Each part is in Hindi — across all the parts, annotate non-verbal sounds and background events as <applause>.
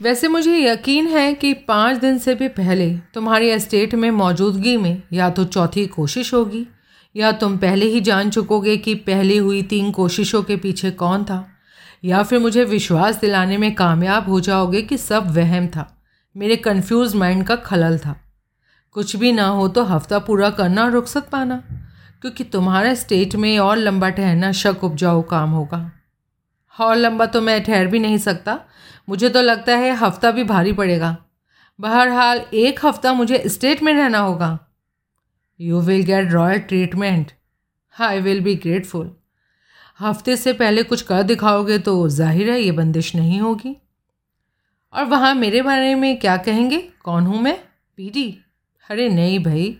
वैसे मुझे यकीन है कि पाँच दिन से भी पहले तुम्हारी एस्टेट में मौजूदगी में या तो चौथी कोशिश होगी, या तुम पहले ही जान चुकोगे कि पहली हुई तीन कोशिशों के पीछे कौन था, या फिर मुझे विश्वास दिलाने में कामयाब हो जाओगे कि सब वहम था, मेरे कंफ्यूज माइंड का खलल था। कुछ भी ना हो तो हफ़्ता पूरा करना और रुखसत पाना, क्योंकि तुम्हारे स्टेट में और लंबा ठहरना शक उपजाऊ काम होगा। और लंबा तो मैं ठहर भी नहीं सकता। मुझे तो लगता है हफ़्ता भी भारी पड़ेगा। बहरहाल, एक हफ़्ता मुझे स्टेट में रहना होगा। You will get royal treatment I will be grateful हफ़्ते से पहले कुछ कर दिखाओगे तो ज़ाहिर है ये बंदिश नहीं होगी। और वहाँ मेरे बारे में क्या कहेंगे? कौन हूँ मैं? पीडी। अरे नहीं भाई,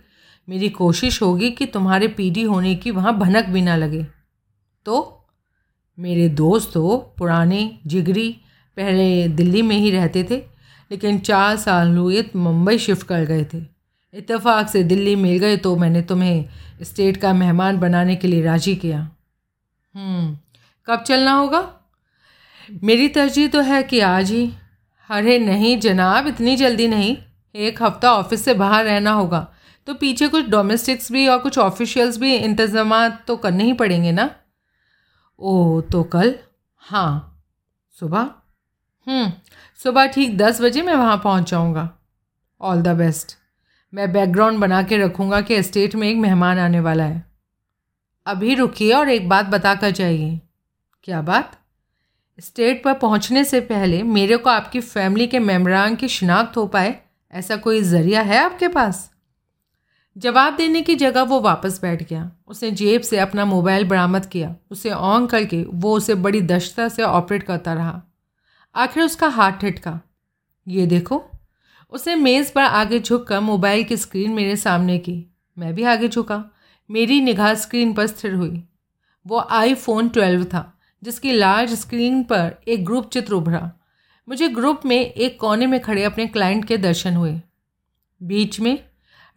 मेरी कोशिश होगी कि तुम्हारे पीडी होने की वहाँ भनक भी ना लगे। तो मेरे दोस्त तो पुराने जिगरी पहले दिल्ली में ही रहते थे लेकिन चार साल हुए मुंबई शिफ्ट कर गए थे। इत्तेफाक से दिल्ली मिल गए तो मैंने तुम्हें स्टेट का मेहमान बनाने के लिए राज़ी किया। हम्म, कब चलना होगा? मेरी तरजीह तो है कि आज ही। अरे नहीं जनाब इतनी जल्दी नहीं। एक हफ़्ता ऑफ़िस से बाहर रहना होगा। तो पीछे कुछ डोमेस्टिक्स भी और कुछ ऑफिशियल्स भी इंतज़ाम तो करने ही पड़ेंगे ना? ओह तो कल? हाँ। सुबह? हम्म, सुबह ठीक दस बजे मैं वहाँ पहुँच जाऊँगा। ऑल द बेस्ट मैं बैकग्राउंड बना के रखूँगा कि एस्टेट में एक मेहमान आने वाला है। अभी रुकिए और एक बात बता कर जाइए। क्या बात? स्टेट पर पहुँचने से पहले मेरे को आपकी फैमिली के मेम्बरान की शिनाख्त हो पाए ऐसा कोई ज़रिया है आपके पास? जवाब देने की जगह वो वापस बैठ गया। उसने जेब से अपना मोबाइल बरामद किया। उसे ऑन करके वो उसे बड़ी दशता से ऑपरेट करता रहा। आखिर उसका हाथ ठिटका ये देखो। उसने मेज़ पर आगे झुक कर मोबाइल की स्क्रीन मेरे सामने की। मैं भी आगे झुका। मेरी निगाह स्क्रीन पर स्थिर हुई। वो आईफोन ट्वेल्व था, जिसकी लार्ज स्क्रीन पर एक ग्रुप चित्र उभरा। मुझे ग्रुप में एक कोने में खड़े अपने क्लाइंट के दर्शन हुए। बीच में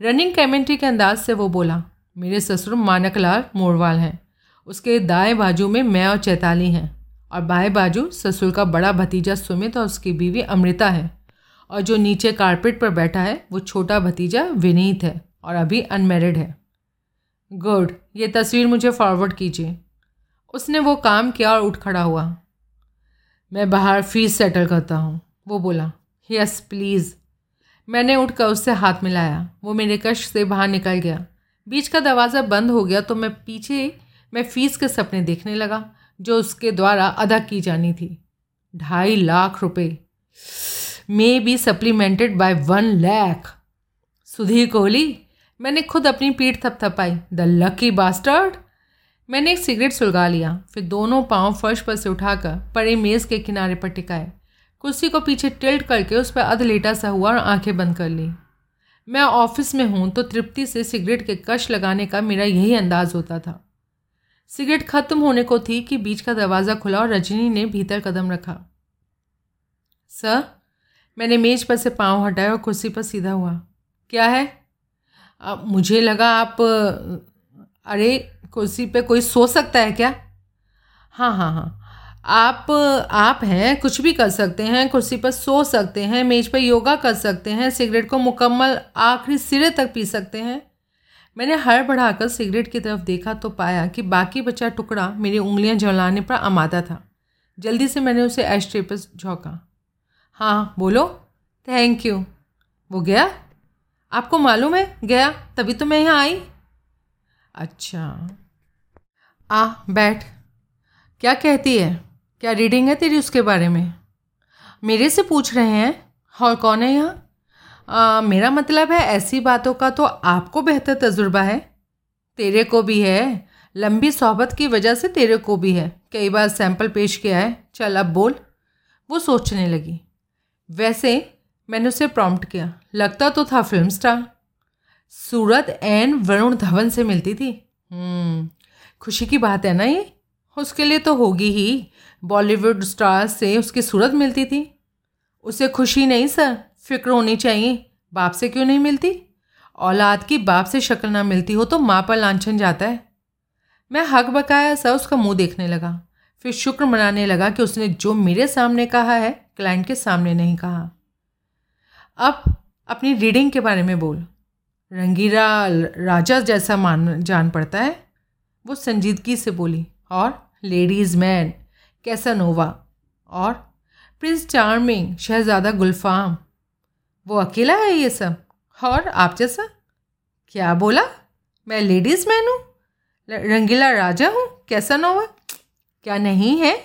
रनिंग कमेंट्री के अंदाज से वो बोला, मेरे ससुर मानकलाल मोरवाल हैं। उसके दाएँ बाजू में मैं और चैताली हैं और बाएँ बाजू ससुर का बड़ा भतीजा सुमित और उसकी बीवी अमृता है। और जो नीचे कारपेट पर बैठा है, वो छोटा भतीजा विनीत है और अभी अनमेरिड है। गुड, ये तस्वीर मुझे फॉरवर्ड कीजिए। उसने वो काम किया और उठ खड़ा हुआ। मैं बाहर फ़ीस सेटल करता हूँ, वो बोला यस प्लीज़ मैंने उठकर उससे हाथ मिलाया। वो मेरे कश से बाहर निकल गया। बीच का दरवाज़ा बंद हो गया तो मैं पीछे, मैं फ़ीस के सपने देखने लगा, जो उसके द्वारा अदा की जानी थी। ढाई लाख रुपए। Maybe supplemented by one lakh. Sudhir Kohli, मैंने खुद अपनी पीठ थपथपाई। The lucky bastard. मैंने एक सिगरेट सुलगा लिया, फिर दोनों पाँव फर्श पर से उठाकर परे मेज़ के किनारे पर टिकाए। कुर्सी को पीछे टिल्ट करके उस पर अध लेटा सा हुआ और आँखें बंद कर ली। मैं ऑफ़िस में हूँ तो तृप्ति से सिगरेट के कश लगाने का मेरा यही अंदाज होता था। सिगरेट खत्म होने को थी कि बीच का दरवाज़ा खुला और रजनी ने भीतर कदम रखा। सर, मैंने मेज पर से पाँव हटाया और कुर्सी पर सीधा हुआ। क्या है? अब मुझे लगा आप, अरे, कुर्सी पे कोई सो सकता है क्या? हाँ हाँ हाँ। आप आप हैं, कुछ भी कर सकते हैं, कुर्सी पर सो सकते हैं, मेज पर योगा कर सकते हैं, सिगरेट को मुकम्मल आखिरी सिरे तक पी सकते हैं। मैंने हर बढ़ाकर सिगरेट की तरफ़ देखा तो पाया कि बाकी बचा टुकड़ा मेरी उंगलियाँ जलाने पर आमादा था। जल्दी से मैंने उसे एस्ट्रे पर झोंका। हाँ बोलो। थैंक यू वो गया? आपको मालूम है? गया? तभी तो मैं यहाँ आई। अच्छा। आ, बैठ। क्या कहती है? क्या रीडिंग है तेरी उसके बारे में? मेरे से पूछ रहे हैं। और कौन है यहाँ? मेरा मतलब है ऐसी बातों का तो आपको बेहतर तजुर्बा है। तेरे को भी है। लंबी सोहबत की वजह से तेरे को भी है। कई बार सैंपल पेश किया है। चल अब बोल। वो सोचने लगी। वैसे मैंने उसे प्रॉम्प्ट किया। लगता तो था फ़िल्म स्टार सूरत एन वरुण धवन से मिलती थी। हम्म, खुशी की बात है ना ये? उसके लिए तो होगी ही। बॉलीवुड स्टार से उसकी सूरत मिलती थी। उसे खुशी नहीं, सर। फ़िक्र होनी चाहिए। बाप से क्यों नहीं मिलती? औलाद की बाप से शक्ल ना मिलती हो तो माँ पर लाछन जाता है। मैं हक बकाया सा उसका मुँह देखने लगा। फिर शुक्र मनाने लगा कि उसने जो मेरे सामने कहा है, क्लाइंट के सामने नहीं कहा। अब अपनी रीडिंग के बारे में बोल। रंगीरा राजा जैसा मान, जान पड़ता है। वो संजीदगी से बोली, और लेडीज़ मैन कैसा नोवा? और प्रिंस चार्मिंग, शहज़ादा गुलफाम। वो अकेला है ये सब? और आप जैसा? क्या बोला? मैं लेडीज़ मैन हूँ? रंगीला राजा हूँ? कैसा नोवा? क्या नहीं है?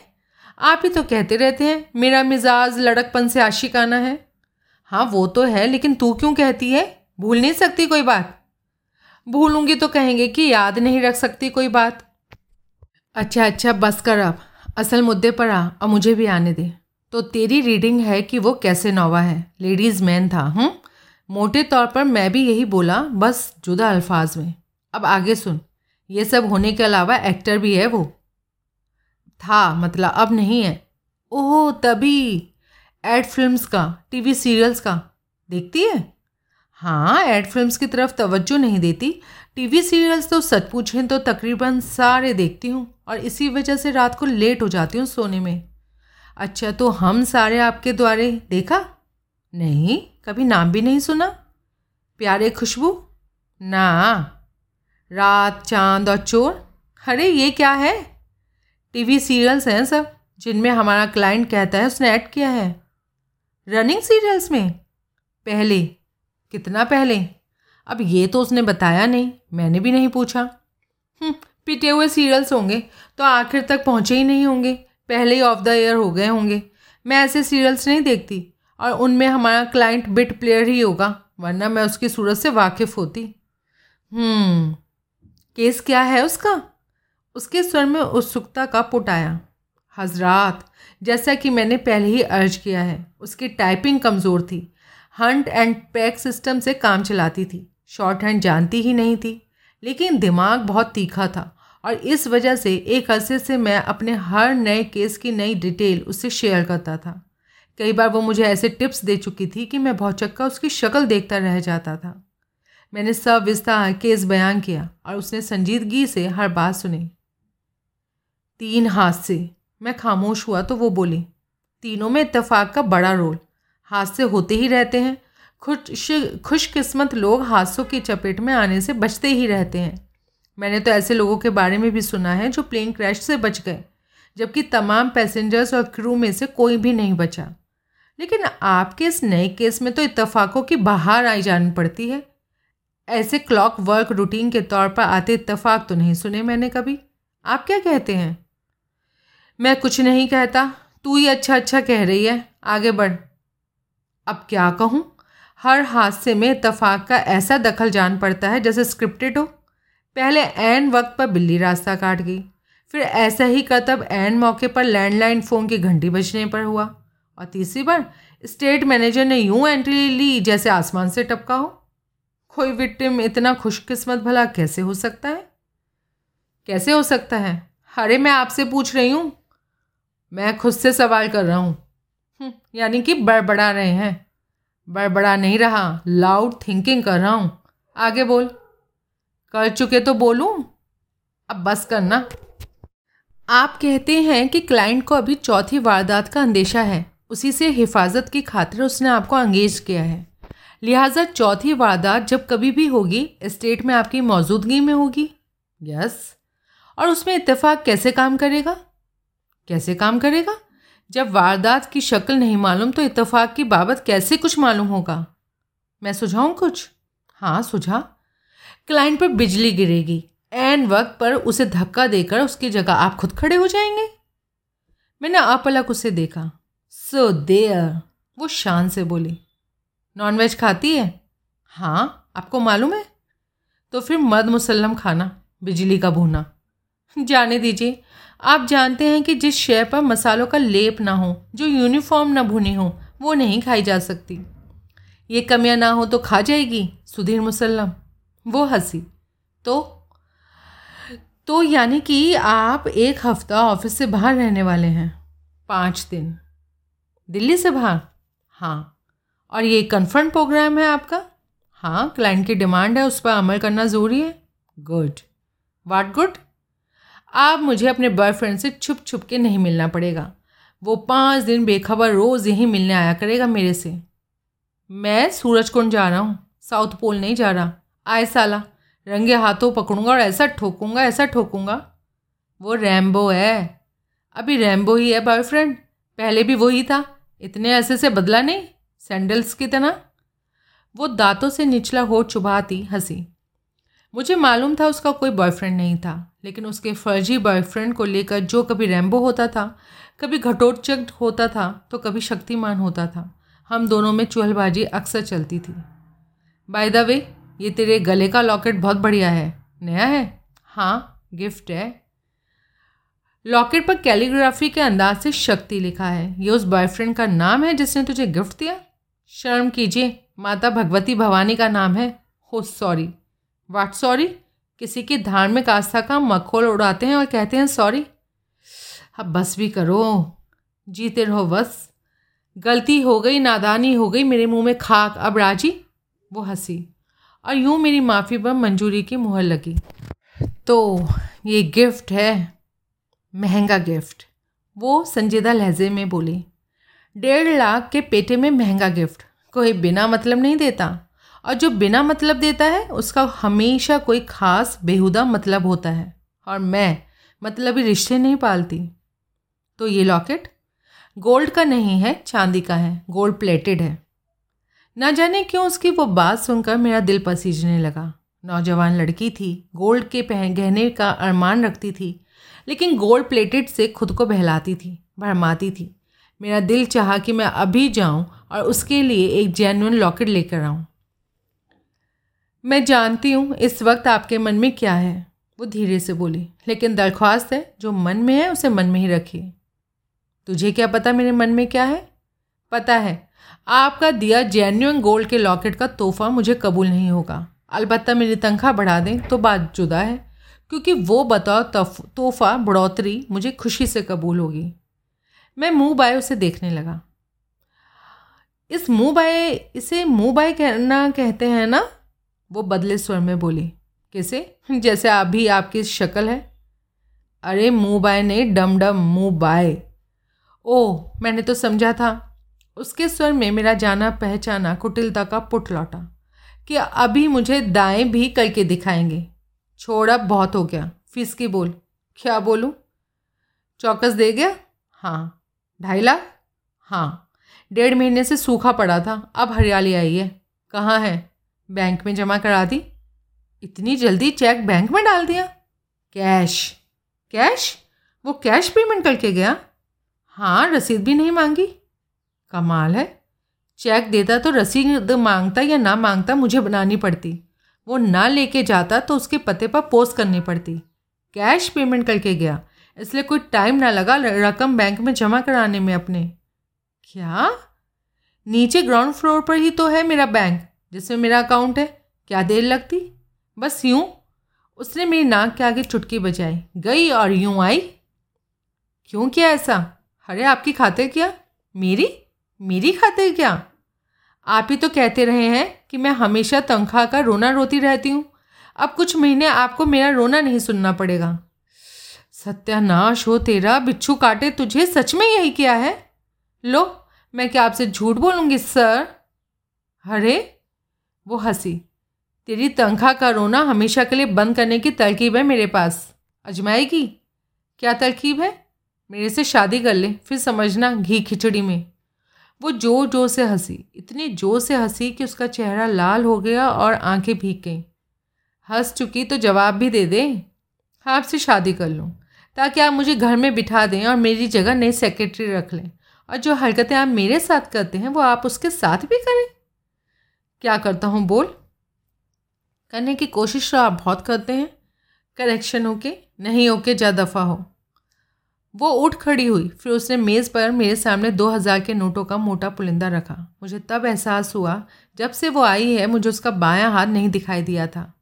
आप ही तो कहते रहते हैं, मेरा मिजाज लड़कपन से आशिकाना है। हाँ वो तो है, लेकिन तू क्यों कहती है? भूल नहीं सकती कोई बात। भूलूँगी तो कहेंगे कि याद नहीं रख सकती कोई बात। अच्छा अच्छा बस कर अब। असल मुद्दे पर आ और मुझे भी आने दे। तो तेरी रीडिंग है कि वो कैसे नोवा है? लेडीज़ मैन था हूँ मोटे तौर पर मैं भी यही बोला, बस जुदा अल्फाज में। अब आगे सुन। ये सब होने के अलावा एक्टर भी है वो। था मतलब अब नहीं है। ओह, तभी। एड फिल्म्स का टीवी सीरियल्स का। देखती है? हाँ एड फिल्म्स की तरफ़ तवज्जो नहीं देती। टीवी सीरियल्स तो सच पूछें तो तकरीबन सारे देखती हूँ और इसी वजह से रात को लेट हो जाती हूँ सोने में। अच्छा तो हम सारे आपके द्वारे देखा? नहीं, कभी नाम भी नहीं सुना? प्यारे खुशबू? ना। रात, चाँद और चोर? अरे, ये क्या है? टीवी सीरियल्स हैं सब, जिनमें हमारा क्लाइंट कहता है उसने ऐड किया है। रनिंग सीरियल्स में? पहले। कितना पहले? अब ये तो उसने बताया नहीं मैंने भी नहीं पूछा। हम्म, पिटे हुए सीरियल्स होंगे तो आखिर तक पहुँचे ही नहीं होंगे पहले ही ऑफ़ द ईयर हो गए होंगे। मैं ऐसे सीरियल्स नहीं देखती और उनमें हमारा क्लाइंट बिट प्लेयर ही होगा वरना मैं उसकी सूरत से वाकिफ़ होती। हम्म केस क्या है उसका? उसके स्वर में उत्सुकता का पुट आया। हजरात जैसा कि मैंने पहले ही अर्ज़ किया है उसकी टाइपिंग कमज़ोर थी। हंट एंड पैक सिस्टम से काम चलाती थी। शॉर्ट हैंड जानती ही नहीं थी, लेकिन दिमाग बहुत तीखा था और इस वजह से एक अरसे से मैं अपने हर नए केस की नई डिटेल उससे शेयर करता था। कई बार वो मुझे ऐसे टिप्स दे चुकी थी कि मैं भौचक्का उसकी शक्ल देखता रह जाता था। मैंने सब विस्तार केस बयान किया और उसने संजीदगी से हर बात सुनी। तीन हादसे। मैं खामोश हुआ तो वो बोली, तीनों में इत्तेफाक का बड़ा रोल। हादसे होते ही रहते हैं खुश खुशकिस्मत लोग हादसों की चपेट में आने से बचते ही रहते हैं। मैंने तो ऐसे लोगों के बारे में भी सुना है जो प्लेन क्रैश से बच गए, जबकि तमाम पैसेंजर्स और क्रू में से कोई भी नहीं बचा। लेकिन आपके इस नए केस में तो इतफाक़ों की बाहर आई जानी पड़ती है। ऐसे क्लॉक वर्क रूटीन के तौर पर आते इतफाक़ तो नहीं सुने मैंने कभी। आप क्या कहते हैं? मैं कुछ नहीं कहता। तू ही अच्छा अच्छा कह रही है। आगे बढ़। अब क्या कहूँ? हर हादसे में इतफाक़ का ऐसा दखल जान पड़ता है जैसे स्क्रिप्टेड हो। पहले एन वक्त पर बिल्ली रास्ता काट गई फिर ऐसा ही करतब एन मौके पर लैंडलाइन फ़ोन की घंटी बजने पर हुआ। और तीसरी बार स्टेट मैनेजर ने यूँ एंट्री ली जैसे आसमान से टपका हो। कोई विक्टिम इतना खुशकिस्मत भला कैसे हो सकता है? कैसे हो सकता है? अरे मैं आपसे पूछ रही हूँ। मैं खुद से सवाल कर रहा हूँ। हम्म, यानी कि बड़बड़ा रहे हैं। बड़बड़ा नहीं रहा लाउड थिंकिंग कर रहा हूँ। आगे बोल। कर चुके तो बोलूँ? अब बस करना। आप कहते हैं कि क्लाइंट को अभी चौथी वारदात का अंदेशा है। उसी से हिफाजत की खातिर उसने आपको अंगेज किया है। लिहाजा चौथी वारदात जब कभी भी होगी स्टेट में आपकी मौजूदगी में होगी। यस और उसमें इत्तेफाक कैसे काम करेगा? कैसे काम करेगा? जब वारदात की शक्ल नहीं मालूम तो इतफाक़ की बाबत कैसे कुछ मालूम होगा? मैं सुझाऊँ कुछ? हाँ सुझा। क्लाइंट पर बिजली गिरेगी। एन वक्त पर उसे धक्का देकर उसकी जगह आप खुद खड़े हो जाएँगे। मैंने अपलक उसे देखा। सो देयर वो शान से बोली। नॉनवेज खाती है? हाँ आपको मालूम है? तो फिर मद मुसल्लम खाना, बिजली का भूना। जाने दीजिए। आप जानते हैं कि जिस शय पर मसालों का लेप ना हो, जो यूनिफॉर्म ना भुनी हो, वो नहीं खाई जा सकती। ये कमियाँ ना हो तो खा जाएगी, सुधीर मुसल्लम। वो हँसी। तो तो यानी कि आप एक हफ़्ता ऑफ़िस से बाहर रहने वाले हैं। पाँच दिन। दिल्ली से बाहर? हाँ। और ये कन्फर्म प्रोग्राम है आपका? हाँ क्लाइंट की डिमांड है, उस पर अमल करना ज़रूरी है। गुड वाट गुड अब मुझे अपने बॉयफ्रेंड से छुप छुप के नहीं मिलना पड़ेगा। वो पाँच दिन बेखबर रोज़ यहीं मिलने आया करेगा मेरे से। मैं सूरज कुंड जा रहा हूँ, साउथ पोल नहीं जा रहा। आए साला, रंगे हाथों पकड़ूँगा और ऐसा ठोकूँगा ऐसा ठोकूँगा। वो रैम्बो है। अभी रैम्बो ही है बॉयफ्रेंड पहले भी वही था। इतने ऐसे से बदला नहीं। सैंडल्स की तरह। वो दांतों से निचला हो चुभाती हँसी। मुझे मालूम था उसका कोई बॉयफ्रेंड नहीं था, लेकिन उसके फर्जी बॉयफ्रेंड को लेकर जो कभी रैम्बो होता था, कभी घटोटचक होता था तो कभी शक्तिमान होता था। हम दोनों में चूहलबाजी अक्सर चलती थी। बाय द वे ये तेरे गले का लॉकेट बहुत बढ़िया है। नया है? हाँ गिफ्ट है। लॉकेट पर कैलीग्राफी के अंदाज से शक्ति लिखा है। ये उस बॉयफ्रेंड का नाम है जिसने तुझे गिफ्ट दिया? शर्म कीजिए, माता भगवती भवानी का नाम है। हो सॉरी वाट सॉरी किसी की धार्मिक आस्था का मखोल उड़ाते हैं और कहते हैं सॉरी अब बस भी करो। जीते रहो बस। गलती हो गई, नादानी हो गई, मेरे मुँह में खाक। अब राज़ी? वो हँसी। और यूँ मेरी माफ़ी पर मंजूरी की मुहर लगी। तो ये गिफ्ट है, महँगा गिफ्ट। वो संजीदा लहजे में बोली, डेढ़ लाख के पेटे में महँगा गिफ्ट। कोई बिना मतलब नहीं देता। और जो बिना मतलब देता है, उसका हमेशा कोई ख़ास बेहुदा मतलब होता है। और मैं मतलब ही रिश्ते नहीं पालती। तो ये लॉकेट गोल्ड का नहीं है, चांदी का है, गोल्ड प्लेटेड है। ना जाने क्यों उसकी वो बात सुनकर मेरा दिल पसीजने लगा। नौजवान लड़की थी, गोल्ड के पहन गहने का अरमान रखती थी, लेकिन गोल्ड प्लेटेड से खुद को बहलाती थी, भरमाती थी। मेरा दिल चाहा कि मैं अभी जाऊँ और उसके लिए एक जेन्युइन लॉकेट लेकर आऊँ। मैं जानती हूँ इस वक्त आपके मन में क्या है। वो धीरे से बोली, लेकिन दरख्वास्त है, जो मन में है, उसे मन में ही रखिए। तुझे क्या पता मेरे मन में क्या है? पता है, आपका दिया जेन्यून गोल्ड के लॉकेट का तोहफा मुझे कबूल नहीं होगा। अलबत्ता मेरी तनख्वाह बढ़ा दें तो बात जुदा है, क्योंकि वो बताओ तोहफा, बढ़ोतरी मुझे खुशी से कबूल होगी। मैं मुँह बाय उसे देखने लगा। इस मुँह बाय इसे मुँह बाय कहना कहते हैं ना वो बदले स्वर में बोली, कैसे? जैसे अभी आपकी शक्ल है. अरे, मुँह बाय ने डम डम मुँह बाय. ओह मैंने तो समझा था। उसके स्वर में मेरा जाना पहचाना कुटिलता का पुट लौटा कि अभी मुझे दाएँ भी करके दिखाएँगे। छोड़ अब बहुत हो गया। फ़ीस की बोल। क्या बोलूँ? चौकस दे गया? हाँ। ढाई लाख? हाँ। डेढ़ महीने से सूखा पड़ा था। अब हरियाली आई है। कहाँ है? बैंक में जमा करा दी। इतनी जल्दी चेक बैंक में डाल दिया। कैश कैश वो कैश पेमेंट करके गया। हाँ रसीद भी नहीं मांगी। कमाल है। चेक देता तो रसीद माँगता या ना माँगता मुझे बनानी पड़ती। वो ना लेके जाता तो उसके पते पर पोस्ट करनी पड़ती। कैश पेमेंट करके गया। इसलिए कोई टाइम ना लगा रकम बैंक में जमा कराने में अपने। क्या? नीचे ग्राउंड फ्लोर पर ही तो है मेरा बैंक जिसमें मेरा अकाउंट है, क्या देर लगती? बस यूँ। उसने मेरी नाक के आगे चुटकी बजाई। गई और यूँ आई। क्यों किया ऐसा? अरे आपकी खातिर क्या? मेरी? मेरी खातिर क्या? आप ही तो कहते रहे हैं कि मैं हमेशा तनख्वाह का रोना रोती रहती हूँ। अब कुछ महीने आपको मेरा रोना नहीं सुनना पड़ेगा। सत्यानाश हो तेरा। बिच्छू काटे, तुझे सच में यही किया है? लो, मैं क्या आपसे झूठ बोलूँगी, सर? अरे वो हँसी। तेरी तनख्वाह का रोना हमेशा के लिए बंद करने की तरकीब है मेरे पास। अजमाएगी क्या तरकीब है? मेरे से शादी कर ले, फिर समझना घी खिचड़ी में। वो ज़ोर ज़ोर से हँसी, इतनी ज़ोर से हँसी कि उसका चेहरा लाल हो गया और आँखें भीग गईं। हंस चुकी तो जवाब भी दे दे। आपसे शादी कर लूँ, ताकि आप मुझे घर में बिठा दें और मेरी जगह नई सेक्रेटरी रख लें। और जो हरकतें आप मेरे साथ करते हैं, वो आप उसके साथ भी करें। क्या करता हूँ? बोल। करने की कोशिश आप बहुत करते हैं। करेक्शन होके नहीं ओके जा दफ़ा हो। वो उठ खड़ी हुई, फिर उसने मेज़ पर मेरे सामने दो हज़ार के नोटों का मोटा पुलिंदा रखा। मुझे तब एहसास हुआ, जब से वो आई है, मुझे उसका बायां हाथ नहीं दिखाई दिया था।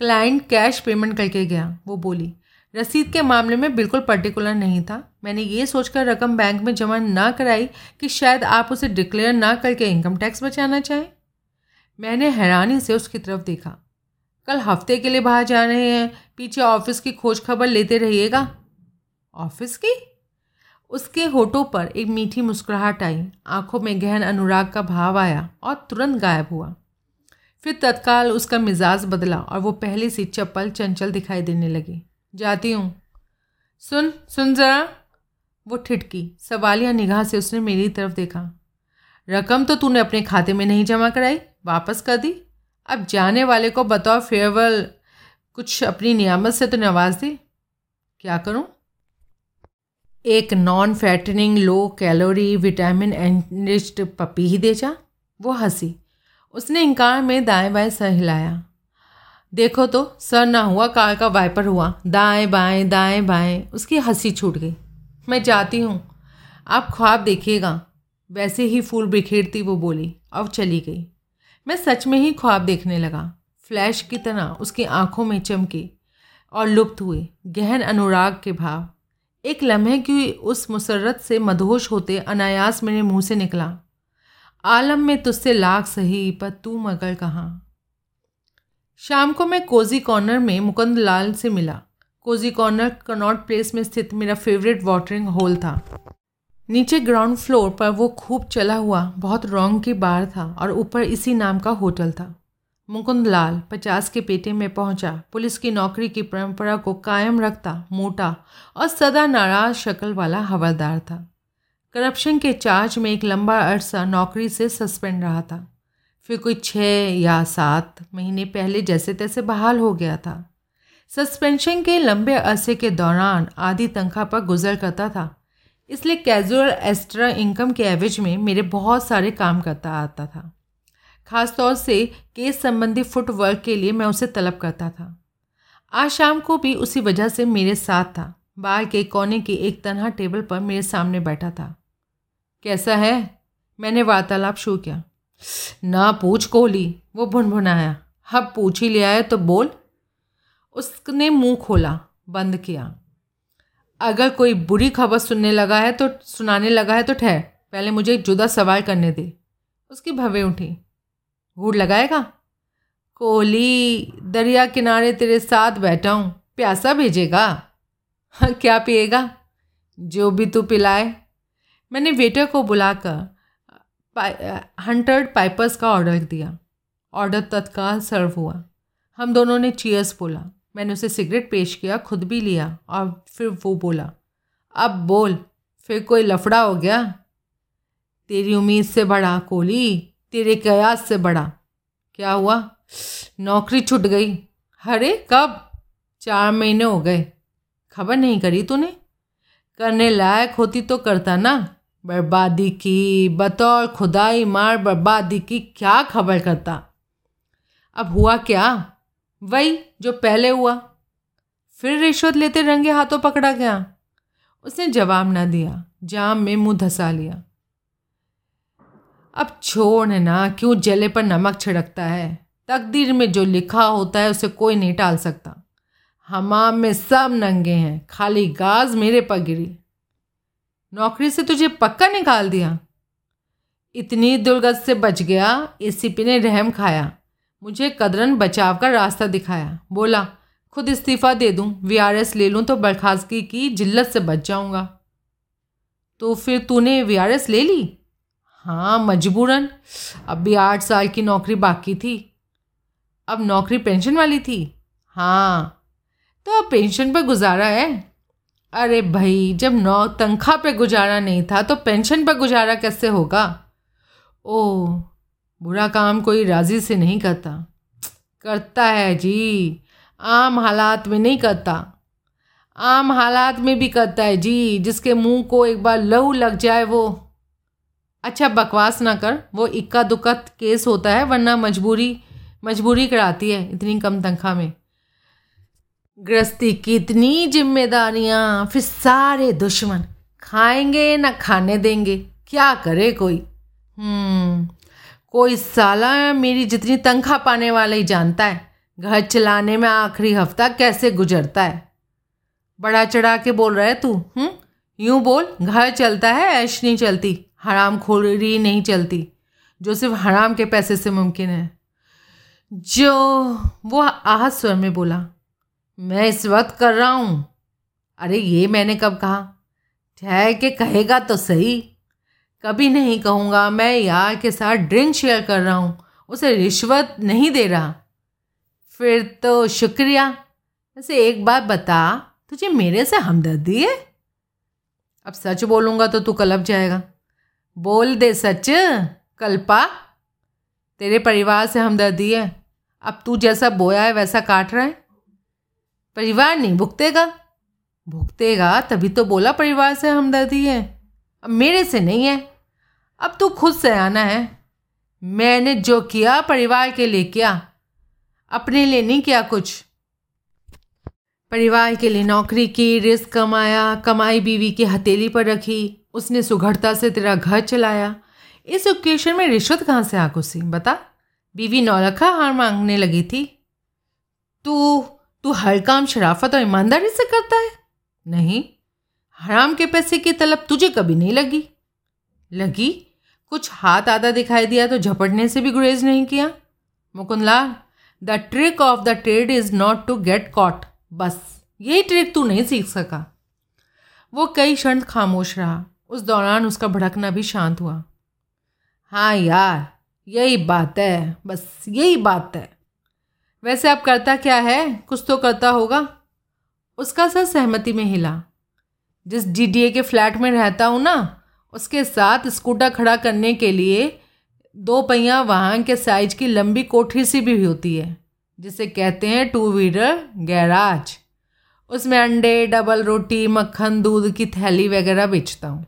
क्लाइंट कैश पेमेंट करके गया, वो बोली, रसीद के मामले में बिल्कुल पर्टिकुलर नहीं था। मैंने ये सोचकर रकम बैंक में जमा ना कराई कि शायद आप उसे डिक्लेयर ना करके इनकम टैक्स बचाना चाहें। मैंने हैरानी से उसकी तरफ़ देखा। कल हफ़्ते के लिए बाहर जा रहे हैं, पीछे ऑफ़िस की खोज खबर लेते रहिएगा। ऑफ़िस की? उसके होठों पर एक मीठी मुस्कुराहट आई। आँखों में गहन अनुराग का भाव आया और तुरंत गायब हुआ। फिर तत्काल उसका मिजाज बदला और वो पहले सी चप्पल चंचल दिखाई देने लगी। जाती हूँ। सुन सुन जरा। वो ठिटकी सवालिया निगाह से उसने मेरी तरफ़ देखा। रकम तो तूने अपने खाते में नहीं जमा कराई? वापस कर दी? अब जाने वाले को बताओ फेयरवेल कुछ अपनी नियामत से तो नवाज़ दे। क्या करूँ? एक non fattening low calorie vitamin enriched puppy ही दे जा। वो हँसी। उसने इनकार में दाएँ बाएँ सर हिलाया। देखो तो सर ना हुआ, कार का वाइपर हुआ। दाएँ बाएँ दाएँ बाएँ, उसकी हँसी छूट गई। मैं जाती हूँ। आप ख्वाब देखिएगा। वैसे ही फूल बिखेरती, वो बोली। अब चली गई। मैं सच में ही ख्वाब देखने लगा। फ्लैश की तरह उसकी आँखों में चमके और लुप्त हुए, गहन अनुराग के भाव। एक लम्हे की उस मुसरत से मदहोश होते अनायास मेरे मुँह से निकला। आलम में तुझसे लाख सही, पर तू मगर कहाँ? शाम को मैं कोजी कॉर्नर में मुकंद लाल से मिला। कोजी कॉर्नर कनॉट प्लेस में स्थित मेरा फेवरेट वाटरिंग होल था। नीचे ग्राउंड फ्लोर पर वो खूब चला हुआ, बहुत रॉन्ग की बार था और ऊपर इसी नाम का होटल था। मुकुंद लाल पचास के पेटे में पहुँचा, पुलिस की नौकरी की परंपरा को कायम रखता, मोटा और सदा नाराज़ शक्ल वाला हवलदार था। करप्शन के चार्ज में एक लंबा अरसा नौकरी से सस्पेंड रहा था। फिर कोई छः या सात महीने पहले जैसे तैसे बहाल हो गया था। सस्पेंशन के लंबे अरसे के दौरान आधी तनख्वाह पर गुजर करता था। इसलिए कैजुअल एक्स्ट्रा इनकम के एवज में मेरे बहुत सारे काम करता आता था। ख़ासतौर से केस संबंधी फुटवर्क के लिए मैं उसे तलब करता था। आज शाम को भी उसी वजह से मेरे साथ था। बार के कोने के एक तनहा टेबल पर मेरे सामने बैठा था। कैसा है? मैंने वार्तालाप शुरू किया। ना पूछ कोहली, वो भुनभुनाया। अब पूछ ही लिया है तो बोल। उसने मुँह खोला, बंद किया। अगर कोई बुरी खबर सुनने लगा है तो सुनाने लगा है तो ठहर। पहले मुझे एक जुदा सवाल करने दे। उसकी भवें उठी। घूर लगाएगा? कोहली, दरिया किनारे तेरे साथ बैठा हूँ। प्यासा भेजेगा? हाँ क्या पिएगा? जो भी तू पिलाए। मैंने वेटर को बुलाकर हंड्रेड पाइपर्स का ऑर्डर दिया। ऑर्डर तत्काल सर्व हुआ। हम दोनों ने चीयर्स बोला। मैंने उसे सिगरेट पेश किया, खुद भी लिया और फिर वो बोला, अब बोल, फिर कोई लफड़ा हो गया? तेरी उम्मीद से बड़ा कोहली, तेरे कयास से बड़ा क्या हुआ? नौकरी छूट गई। अरे, कब? चार महीने हो गए। खबर नहीं करी तूने? करने लायक होती तो करता ना। बर्बादी की बतौर खुदाई मार बर्बादी की क्या खबर करता? अब हुआ क्या? वही जो पहले हुआ। फिर रिश्वत लेते रंगे हाथों पकड़ा गया। उसने जवाब ना दिया, जाम में मुँह धसा लिया। अब छोड़ ना, क्यों जले पर नमक छिड़कता है? तकदीर में जो लिखा होता है, उसे कोई नहीं टाल सकता। हमाम में सब नंगे हैं, खाली गाज मेरे पर गिरी। नौकरी से तुझे पक्का निकाल दिया? इतनी दुर्गत से बच गया एसीपी ने रहम खाया। मुझे कदरन बचाव का रास्ता दिखाया। बोला, खुद इस्तीफ़ा दे दूँ वी ले लूँ तो बर्खास्तगी की जिल्लत से बच जाऊँगा। तो फिर तूने वीआरएस ले ली? हाँ मजबूरन। अब भी आठ साल की नौकरी बाकी थी। अब नौकरी पेंशन वाली थी? हाँ। तो अब पेंशन पर गुजारा है? अरे भाई, जब नौ, तनख्वाह पे गुजारा नहीं था तो पेंशन पर गुजारा कैसे होगा? ओ बुरा काम कोई राज़ी से नहीं करता। करता है जी। आम हालात में नहीं करता। आम हालात में भी करता है जी। जिसके मुँह को एक बार लहू लग जाए वो। अच्छा बकवास ना कर। वो इक्का दुक्का केस होता है, वरना मजबूरी मजबूरी कराती है इतनी कम तनख्वाह में। गृहस्थी की इतनी जिम्मेदारियाँ, फिर सारे दुश्मन। खाएँगे ना खाने देंगे। क्या करे कोई? हम्म। कोई साला मेरी जितनी तनख्वाह पाने वाला ही जानता है। घर चलाने में आखिरी हफ़्ता कैसे गुजरता है? बड़ा चढ़ा के बोल रहा है तू हम्म? यूँ बोल, घर चलता है, ऐश नहीं चलती, हराम खोरी नहीं चलती, जो सिर्फ़ हराम के पैसे से मुमकिन है। जो, वो आहत स्वर में बोला, मैं इस वक्त कर रहा हूँ। अरे ये मैंने कब कहा? ठहर के कहेगा तो सही। कभी नहीं कहूँगा, मैं यार के साथ ड्रिंक शेयर कर रहा हूँ, उसे रिश्वत नहीं दे रहा। फिर तो शुक्रिया। वैसे एक बात बता, तुझे मेरे से हमदर्दी है? अब सच बोलूँगा तो तू कलप जाएगा। बोल दे सच, कल्पा, तेरे परिवार से हमदर्दी है। अब तू जैसा बोया है, वैसा काट रहा है। परिवार नहीं, भुगतेगा। भुगतेगा, तभी तो बोला परिवार से हमदर्दी है। अब मेरे से नहीं है। अब तू खुद से आना है। मैंने जो किया, परिवार के लिए किया। अपने लिए नहीं किया कुछ। परिवार के लिए नौकरी की, रिस्क कमाया, कमाई बीवी की हथेली पर रखी, उसने सुघड़ता से तेरा घर चलाया। इस ओकेशन में रिश्वत कहाँ से आ घुसी, बता? बीवी नौलखा हार मांगने लगी थी। तू तू हर काम शराफत और ईमानदारी से करता है? नहीं। हराम के पैसे की तलब तुझे कभी नहीं लगी। लगी? कुछ हाथ आधा दिखाई दिया तो झपटने से भी गुरेज नहीं किया। Mukundlal the trick of the trade is not to get caught बस, यही ट्रिक तू नहीं सीख सका। वो कई क्षण खामोश रहा। उस दौरान उसका भड़कना भी शांत हुआ। हाँ यार, यही बात है, बस यही बात है। वैसे अब करता क्या है? कुछ तो करता होगा। उसका सर सहमति में हिला। जिस जीडीए के फ्लैट में रहता हूँ ना उसके साथ स्कूटर खड़ा करने के लिए दो पहिया वाहन के साइज़ की लंबी कोठरी सी भी होती है, जिसे कहते हैं टू व्हीलर गैराज। उसमें अंडे, डबल रोटी, मक्खन, दूध की थैली वगैरह बेचता हूँ।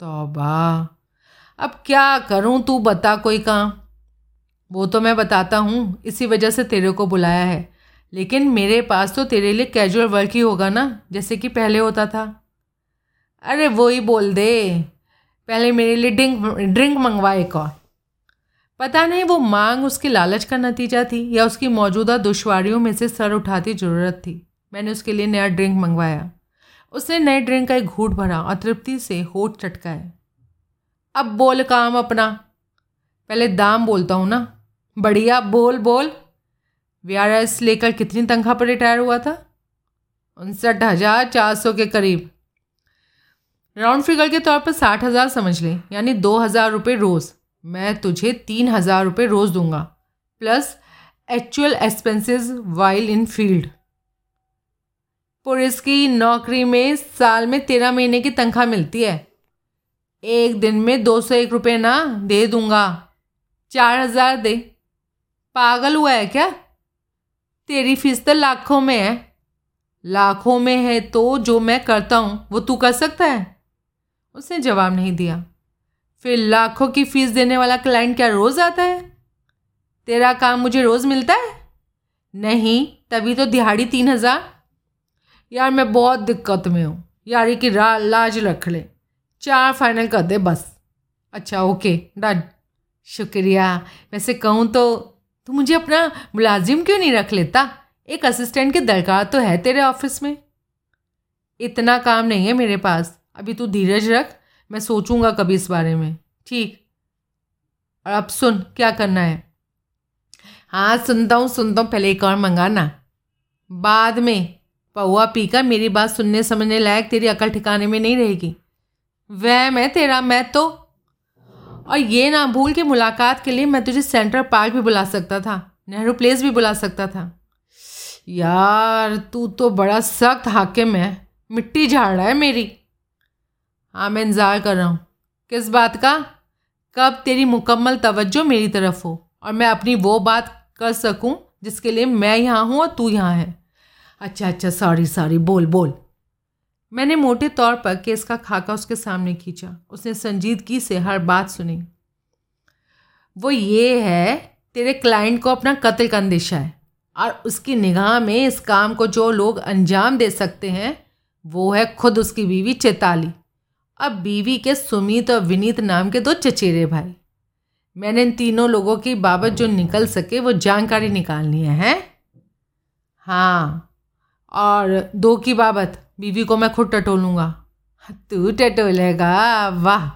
तोबा। अब क्या करूँ? तू बता कोई काम। वो तो मैं बताता हूँ, इसी वजह से तेरे को बुलाया है। लेकिन मेरे पास तो तेरे लिए कैजुअल वर्क ही होगा ना, जैसे कि पहले होता था। अरे वो ही बोल दे। पहले मेरे लिए ड्रिंक ड्रिंक मंगवाए एक और। पता नहीं वो मांग उसकी लालच का नतीजा थी या उसकी मौजूदा दुश्वारियों में से सर उठाती ज़रूरत थी। मैंने उसके लिए नया ड्रिंक मंगवाया। उसने नए ड्रिंक का एक घूट भरा और तृप्ति से होठ चटकाए। अब बोल काम अपना। पहले दाम बोलता हूँ ना। बढ़िया, बोल बोल। वी लेकर कितनी तनख्वाह पर रिटायर हुआ था? उनसठ हज़ार चार सौ के करीब। राउंड फिगर के तौर पर साठ हज़ार समझ लें, यानी दो हज़ार रुपये रोज़। मैं तुझे तीन हज़ार रुपये रोज़ दूँगा plus actual expenses while in field police की नौकरी में साल में तेरह महीने की तनख्वाह मिलती है। एक दिन में दो सौ एक रुपये ना दे दूँगा। चार हज़ार दे। पागल हुआ है क्या? तेरी फ़ीस तो लाखों में है। लाखों में है तो जो मैं करता हूँ, वो तू कर सकता है? उसने जवाब नहीं दिया। फिर लाखों की फ़ीस देने वाला क्लाइंट क्या रोज़ आता है? तेरा काम मुझे रोज़ मिलता है? नहीं, तभी तो दिहाड़ी तीन हज़ार। यार, मैं बहुत दिक्कत में हूँ। यार की रा, लाज रख ले। चार फाइनल कर दे बस। अच्छा ओके डन शुक्रिया। वैसे कहूँ तो तू मुझे अपना मुलाजिम क्यों नहीं रख लेता? एक असिस्टेंट की दरकार तो है तेरे ऑफ़िस में। इतना काम नहीं है मेरे पास। अभी तू धीरज रख, मैं सोचूँगा कभी इस बारे में। ठीक। और अब सुन, क्या करना है? हाँ सुनता हूँ सुनता हूँ, पहले एक और मंगाना। बाद में पौआ पीकर मेरी बात सुनने समझने लायक तेरी अकल ठिकाने में नहीं रहेगी। वह मैं, तेरा मैं तो। और ये ना भूल के मुलाकात के लिए मैं तुझे सेंट्रल पार्क भी बुला सकता था, नेहरू प्लेस भी बुला सकता था। यार, तू तो बड़ा सख्त हाकिम है, मिट्टी झाड़ रहा है मेरी। हाँ मैं इंतज़ार कर रहा हूँ। किस बात का? कब तेरी मुकम्मल तवज्जो मेरी तरफ़ हो और मैं अपनी वो बात कर सकूँ जिसके लिए मैं यहाँ हूँ और तू यहाँ है। अच्छा अच्छा सॉरी सॉरी बोल बोल। मैंने मोटे तौर पर केस का खाका उसके सामने खींचा। उसने संजीदगी से हर बात सुनी। वो ये है, तेरे क्लाइंट को अपना कत्ल का अंदेशा है और उसकी निगाह में इस काम को जो लोग अंजाम दे सकते हैं, वो है खुद उसकी बीवी चेताली। अब बीवी के सुमित और विनीत नाम के दो चचेरे भाई। मैंने इन तीनों लोगों की बाबत जो निकल सके वो जानकारी निकालनी है हैं। हाँ और दो की बाबत, बीवी को मैं खुद टटोलूँगा। तू टटोलेगा, वाह।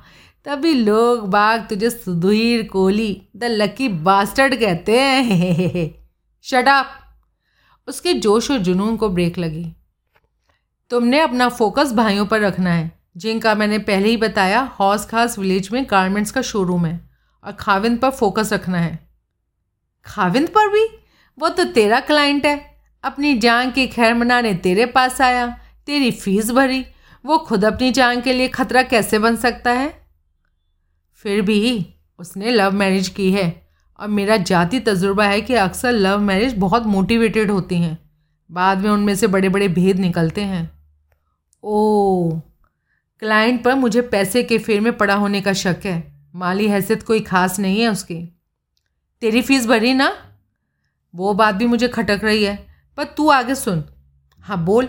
तभी लोग बाग तुझे Sudhir Kohli, the lucky bastard कहते हैं। <laughs> शटाप उसके जोश और जुनून को ब्रेक लगी। तुमने अपना फोकस भाइयों पर रखना है। जिनका मैंने पहले ही बताया, हौस खास विलेज में गारमेंट्स का शोरूम है और खाविंद पर फोकस रखना है। खाविंद पर भी? वो तो तेरा क्लाइंट है। अपनी जान की खैर मनाने तेरे पास आया, तेरी फ़ीस भरी। वो खुद अपनी जान के लिए खतरा कैसे बन सकता है? फिर भी उसने लव मैरिज की है और मेरा जाति तजुर्बा है कि अक्सर लव मैरिज बहुत मोटिवेटेड होती हैं। बाद में उनमें से बड़े बड़े भेद निकलते हैं। ओ क्लाइंट पर मुझे पैसे के फेर में पड़ा होने का शक है। माली हैसियत कोई खास नहीं है उसकी। तेरी फ़ीस भरी ना? वो बात भी मुझे खटक रही है, पर तू आगे सुन। हाँ बोल।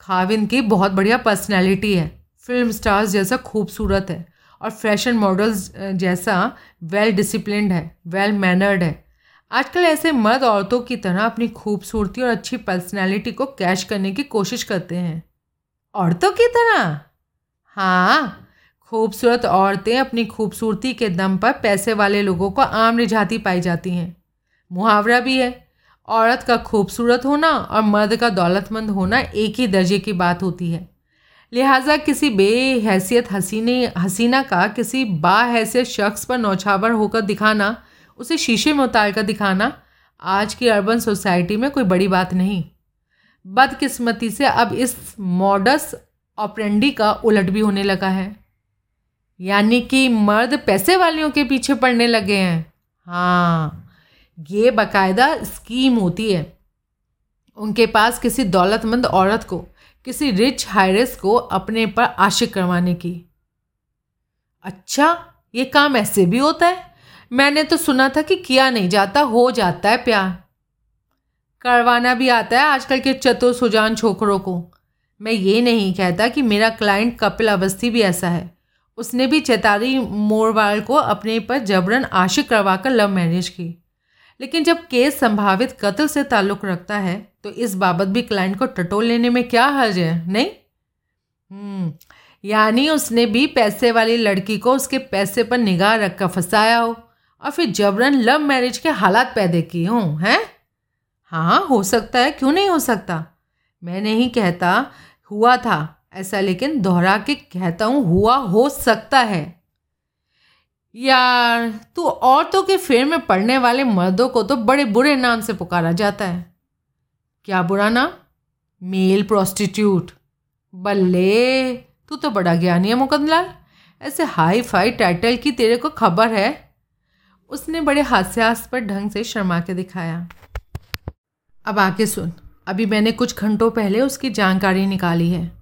खाविन की बहुत बढ़िया पर्सनैलिटी है। फ़िल्म स्टार्स जैसा खूबसूरत है और फ़ैशन मॉडल्स जैसा वेल डिसिप्लिनड है वेल मैनर्ड है। आजकल ऐसे मर्द औरतों की तरह अपनी खूबसूरती और अच्छी पर्सनैलिटी को कैश करने की कोशिश करते हैं। औरतों की तरह? हाँ खूबसूरत औरतें अपनी खूबसूरती के दम पर पैसे वाले लोगों को आम रिझाती पाई जाती हैं। मुहावरा भी है। औरत का खूबसूरत होना और मर्द का दौलतमंद होना एक ही दर्जे की बात होती है। लिहाजा किसी बेहैसियत हसीने, हसीना का, किसी बाहैसियत शख्स पर नौछावर होकर दिखाना, उसे शीशे में उतार कर दिखाना, आज की अर्बन सोसाइटी में कोई बड़ी बात नहीं। बदकिस्मती से अब इस मॉडस ऑपरेंडी का उलट भी होने लगा है। यानी कि मर्द पैसे वालियों के पीछे पड़ने लगे हैं। हाँ ये बाकायदा स्कीम होती है। उनके पास किसी दौलतमंद औरत को, किसी रिच हायरस को अपने पर आशिक करवाने की। अच्छा ये काम ऐसे भी होता है? मैंने तो सुना था कि किया नहीं जाता, हो जाता है प्यार। करवाना भी आता है आजकल के चतुर सुजान छोकरों को। मैं ये नहीं कहता कि मेरा क्लाइंट कपिल अवस्थी भी ऐसा है। उसने भी चेतारी मोरवाल को अपने पर जबरन आशिक करवाकर लव मैरिज की। लेकिन जब केस संभावित कत्ल से ताल्लुक़ रखता है तो इस बाबत भी क्लाइंट को टटोल लेने में क्या हर्ज है नहीं? हम्म, यानी उसने भी पैसे वाली लड़की को उसके पैसे पर निगाह रख कर फंसाया हो और फिर जबरन लव मैरिज के हालात पैदा किए हों हैं? हाँ हो सकता है क्यों नहीं हो सकता? मैं नहीं कहता हुआ था, ऐसा लेकिन दोहरा के कहता हूँ, हुआ हो सकता है। यार, तू औरतों के फेर में पड़ने वाले मर्दों को तो बड़े बुरे नाम से पुकारा जाता है। क्या बुरा नाम? Male prostitute. बल्ले, तू तो बड़ा ज्ञानी है मुकंदलाल। ऐसे हाई फाई टाइटल की तेरे को खबर है? उसने बड़े हास्यास्पद ढंग से शर्मा के दिखाया। अब आके सुन। अभी मैंने कुछ घंटों पहले उसकी जानकारी निकाली है।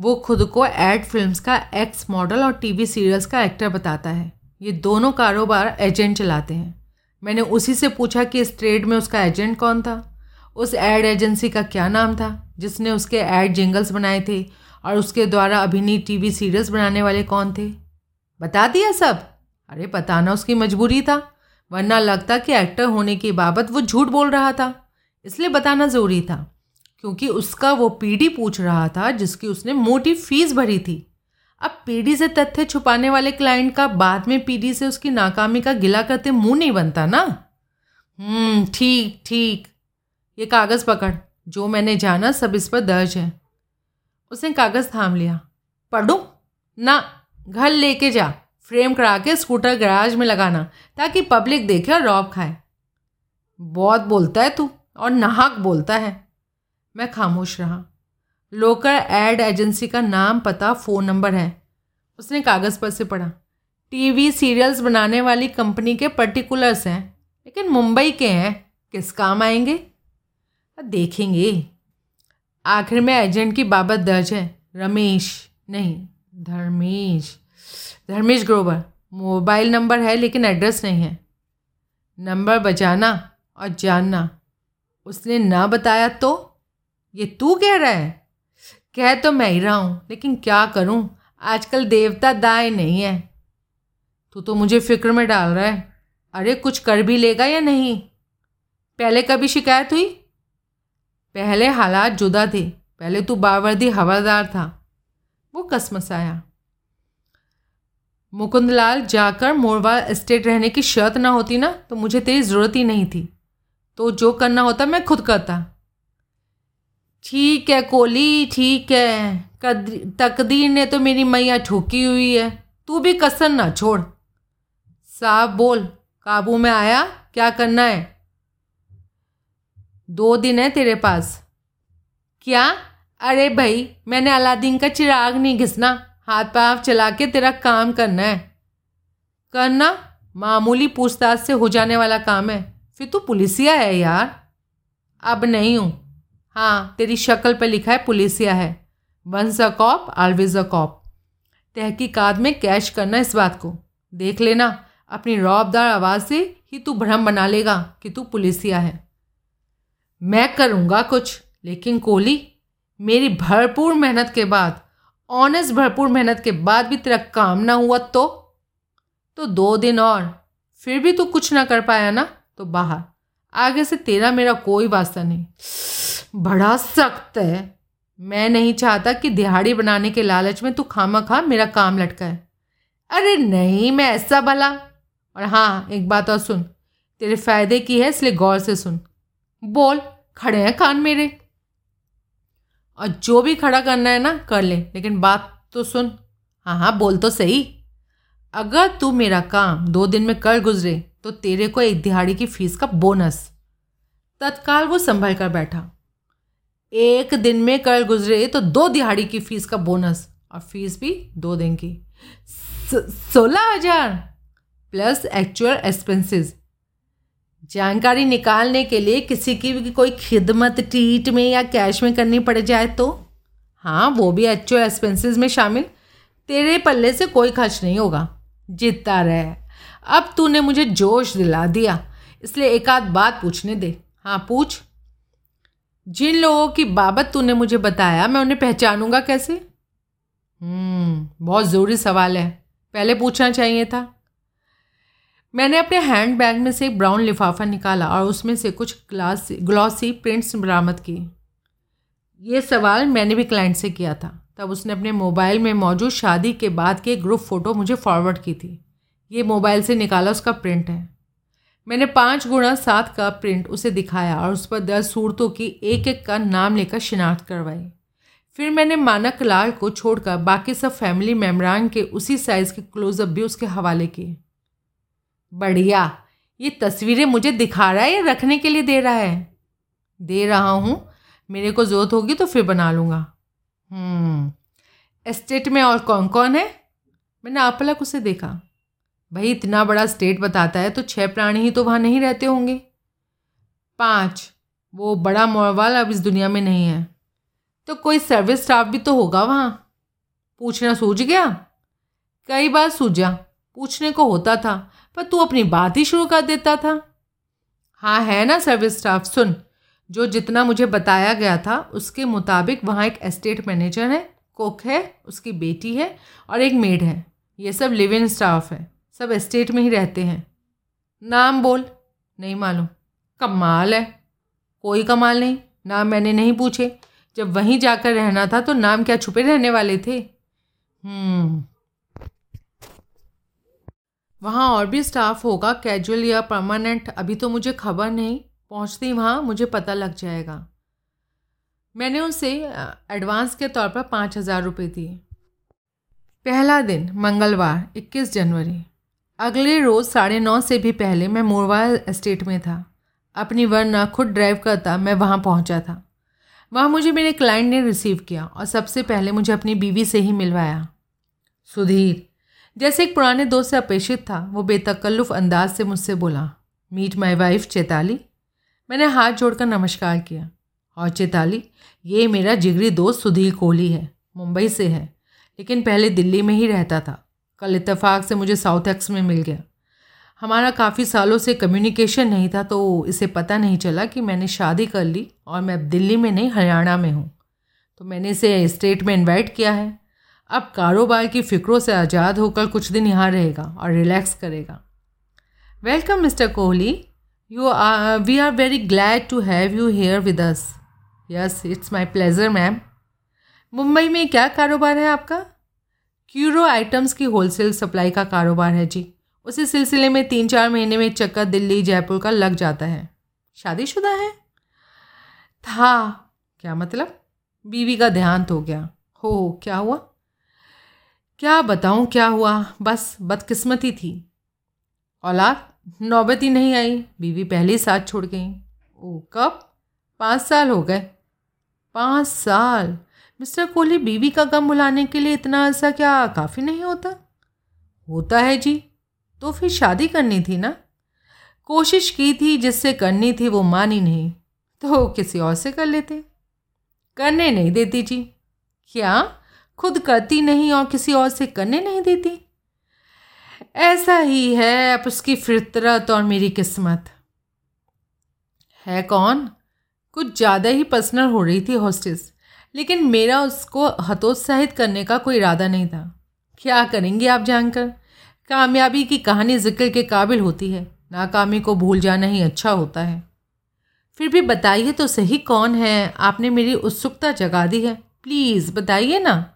वो खुद को एड फिल्म्स का एक्स मॉडल और टीवी सीरियल्स का एक्टर बताता है। ये दोनों कारोबार एजेंट चलाते हैं। मैंने उसी से पूछा कि इस ट्रेड में उसका एजेंट कौन था? उस एड एजेंसी का क्या नाम था, जिसने उसके एड जिंगल्स बनाए थे और उसके द्वारा अभिनीत टीवी सीरियल्स बनाने वाले कौन थे? बता दिया सब। अरे बताना उसकी मजबूरी था, वरना लगता कि एक्टर होने की बाबत वो झूठ बोल रहा था। इसलिए बताना ज़रूरी था, क्योंकि उसका वो पीढ़ी पूछ रहा था जिसकी उसने मोटी फ़ीस भरी थी। अब पीढ़ी से तथ्य छुपाने वाले क्लाइंट का बाद में पीढ़ी से उसकी नाकामी का गिला करते मुँह नहीं बनता ना? हम्म ठीक ठीक। ये कागज़ पकड़, जो मैंने जाना सब इस पर दर्ज है। उसने कागज़ थाम लिया। पढ़ू? ना, घर लेके जा। फ्रेम करा के स्कूटर गैराज में लगाना, ताकि पब्लिक देखे और रॉब खाए। बहुत बोलता है तू। और नाहक बोलता है। मैं खामोश रहा। लोकल एड एजेंसी का नाम पता, फ़ोन नंबर है। उसने कागज़ पर से पढ़ा। टीवी सीरियल्स बनाने वाली कंपनी के पर्टिकुलर्स हैं, लेकिन मुंबई के हैं। किस काम आएँगे? देखेंगे। आखिर में एजेंट की बाबत दर्ज है। रमेश नहीं, धर्मेश। धर्मेश ग्रोवर। मोबाइल नंबर है, लेकिन एड्रेस नहीं है। नंबर बजाना और जानना। उसने ना बताया तो? ये तू कह रहा है? कह तो मैं ही रहा हूँ, लेकिन क्या करूँ? आजकल देवता दाए नहीं है। तू तो मुझे फ़िक्र में डाल रहा है। अरे, कुछ कर भी लेगा या नहीं? पहले कभी शिकायत हुई? पहले हालात जुदा थे। पहले तू बावर्दी हवादार था। वो कसमसाया मुकुंदलाल जाकर मोरवा एस्टेट रहने की शर्त ना होती ना तो मुझे तेरी ज़रूरत ही नहीं थी। तो जो करना होता मैं खुद करता। ठीक है कोली ठीक है। तकदीर ने तो मेरी मैया ठोकी हुई है। तू भी कसर ना छोड़। साहब बोल, काबू में आया? क्या करना है? दो दिन है तेरे पास। क्या? अरे भाई, मैंने अलादीन का चिराग नहीं घिसना। हाथ पाँव चला के तेरा काम करना है। करना? मामूली पूछताछ से हो जाने वाला काम है। फिर तू पुलिसिया है यार। अब नहीं हूँ। हाँ तेरी शक्ल पर लिखा है पुलिसिया है। Once a cop always a cop. तहकीकात में कैश करना इस बात को। देख लेना, अपनी रौबदार आवाज़ से ही तू भ्रम बना लेगा कि तू पुलिसिया है। मैं करूँगा कुछ, लेकिन कोहली, मेरी भरपूर मेहनत के बाद ऑनेस्ट भरपूर मेहनत के बाद भी तेरा काम ना हुआ तो? तो दो दिन और, फिर भी तू कुछ ना कर पाया ना? तो बाहर। आगे से तेरा मेरा कोई वास्ता नहीं। बड़ा सख्त है। मैं नहीं चाहता कि दिहाड़ी बनाने के लालच में तू खामा खा मेरा काम लटका है। अरे नहीं, मैं ऐसा भला। और हाँ एक बात और सुन। तेरे फ़ायदे की है, इसलिए गौर से सुन। बोल, खड़े हैं कान मेरे। और जो भी खड़ा करना है ना, कर ले। लेकिन बात तो सुन। हाँ हाँ बोल तो सही। अगर तू मेरा काम दो दिन में कर गुजरे तो तेरे को एक दिहाड़ी की फ़ीस का बोनस। तत्काल वो संभल कर बैठा। एक दिन में कर गुजरे तो दो दिहाड़ी की फ़ीस का बोनस और फ़ीस भी दो दिन की। सोलह हज़ार प्लस एक्चुअल एक्सपेंसेस जानकारी निकालने के लिए किसी की भी कोई खिदमत टीट में या कैश में करनी पड़ जाए तो? हाँ वो भी एक्चुअल एक्सपेंसेस में शामिल। तेरे पल्ले से कोई खर्च नहीं होगा। जीतता रहे। अब तूने मुझे जोश दिला दिया, इसलिए एक आध बात पूछने दे। हाँ पूछ। जिन लोगों की बाबत तूने मुझे बताया, मैं उन्हें पहचानूँगा कैसे? हम्म बहुत ज़रूरी सवाल है। पहले पूछना चाहिए था। मैंने अपने हैंड बैग में से एक ब्राउन लिफाफा निकाला और उसमें से कुछ ग्लास, ग्लॉसी प्रिंट्स बरामद किए ये सवाल मैंने भी क्लाइंट से किया था। तब उसने अपने मोबाइल में मौजूद शादी के बाद के ग्रुप फ़ोटो मुझे फॉरवर्ड की थी। ये मोबाइल से निकाला उसका प्रिंट है। मैंने पाँच गुणा सात का प्रिंट उसे दिखाया और उस पर दस सूरतों की एक एक का नाम लेकर शिनाख्त करवाई। फिर मैंने मानक लाल को छोड़कर बाकी सब फैमिली मेम्बरान के उसी साइज़ के क्लोज़अप भी उसके हवाले किए बढ़िया ये तस्वीरें मुझे दिखा रहा है या रखने के लिए दे रहा है? दे रहा हूँ मेरे को ज़रूरत होगी तो फिर बना लूँगा। एस्टेट हम्म, में और कौन कौन है? मैंने आपलक उसे देखा। भाई, इतना बड़ा स्टेट बताता है तो छह प्राणी ही तो वहाँ नहीं रहते होंगे। पाँच, वो बड़ा मोरवाल अब इस दुनिया में नहीं है। तो कोई सर्विस स्टाफ भी तो होगा वहाँ। पूछना सूझ गया? कई बार सूझा, पूछने को होता था, पर तू अपनी बात ही शुरू कर देता था। हाँ है ना सर्विस स्टाफ सुन, जो जितना मुझे बताया गया था, उसके मुताबिक वहाँ एक एस्टेट मैनेजर है कुक है, उसकी बेटी है और एक मेड है। ये सब लिव इन स्टाफ है। सब एस्टेट में ही रहते हैं। नाम बोल, नहीं मालूम। कमाल है। कोई कमाल नहीं, नाम मैंने नहीं पूछे। जब वहीं जाकर रहना था तो नाम क्या छुपे रहने वाले थे? हम्म। वहाँ और भी स्टाफ होगा कैजुअल या परमानेंट अभी तो मुझे खबर नहीं। पहुँचती वहाँ, मुझे पता लग जाएगा। मैंने उसे एडवांस के तौर पर पाँच हज़ार रुपये दिए। पहला दिन, मंगलवार, इक्कीस जनवरी। अगले रोज़ साढ़े नौ से भी पहले मैं मोरवा एस्टेट में था। अपनी वरना खुद ड्राइव करता मैं वहाँ पहुँचा था। वहाँ मुझे मेरे क्लाइंट ने रिसीव किया और सबसे पहले मुझे अपनी बीवी से ही मिलवाया। सुधीर, जैसे एक पुराने दोस्त से अपेक्षित था, वो बेतकल्लुफ़ अंदाज से मुझसे बोला मीट माई वाइफ चेताली? मैंने हाथ जोड़कर नमस्कार किया। और चेताली, ये मेरा जिगरी दोस्त सुधीर कोहली है, मुंबई से है, लेकिन पहले दिल्ली में ही रहता था। कल इत्तेफाक से मुझे साउथ एक्स में मिल गया। हमारा काफ़ी सालों से कम्युनिकेशन नहीं था तो इसे पता नहीं चला कि मैंने शादी कर ली और मैं अब दिल्ली में नहीं, हरियाणा में हूँ। तो मैंने इसे स्टेट में इनवाइट किया है। अब कारोबार की फ़िक्रों से आज़ाद होकर कुछ दिन यहाँ रहेगा और रिलैक्स करेगा। Welcome mister Kohli you are we are very glad to have you here with us yes it's my pleasure ma'am Mumbai में क्या कारोबार है आपका? क्यूरो आइटम्स की होलसेल सप्लाई का कारोबार है जी। उसी सिलसिले में तीन चार महीने में चक्कर दिल्ली, जयपुर का लग जाता है। शादीशुदा है? था। क्या मतलब? बीवी का देहांत हो गया। हो, क्या हुआ? क्या बताऊँ, क्या हुआ? बस, बदकिस्मती थी। औलाद? नौबत ही नहीं आई। बीवी पहले ही साथ छोड़ गई। ओ, कब? पाँच साल हो गए। पाँच साल। मिस्टर कोहली बीवी का गम बुलाने के लिए इतना ऐसा क्या काफ़ी नहीं होता? होता है जी। तो फिर शादी करनी थी ना? कोशिश की थी जिससे करनी थी वो मानी नहीं। तो किसी और से कर लेते। करने नहीं देती जी। क्या? खुद करती नहीं और किसी और से करने नहीं देती? ऐसा ही है अब उसकी फितरत और मेरी किस्मत। है कौन? कुछ ज़्यादा ही पर्सनल हो रही थी हॉस्टेस लेकिन मेरा उसको हतोत्साहित करने का कोई इरादा नहीं था। क्या करेंगे आप जानकर? कामयाबी की कहानी ज़िक्र के काबिल होती है। नाकामी को भूल जाना ही अच्छा होता है। फिर भी बताइए तो सही कौन है? आपने मेरी उत्सुकता जगा दी है। प्लीज़, बताइए ना।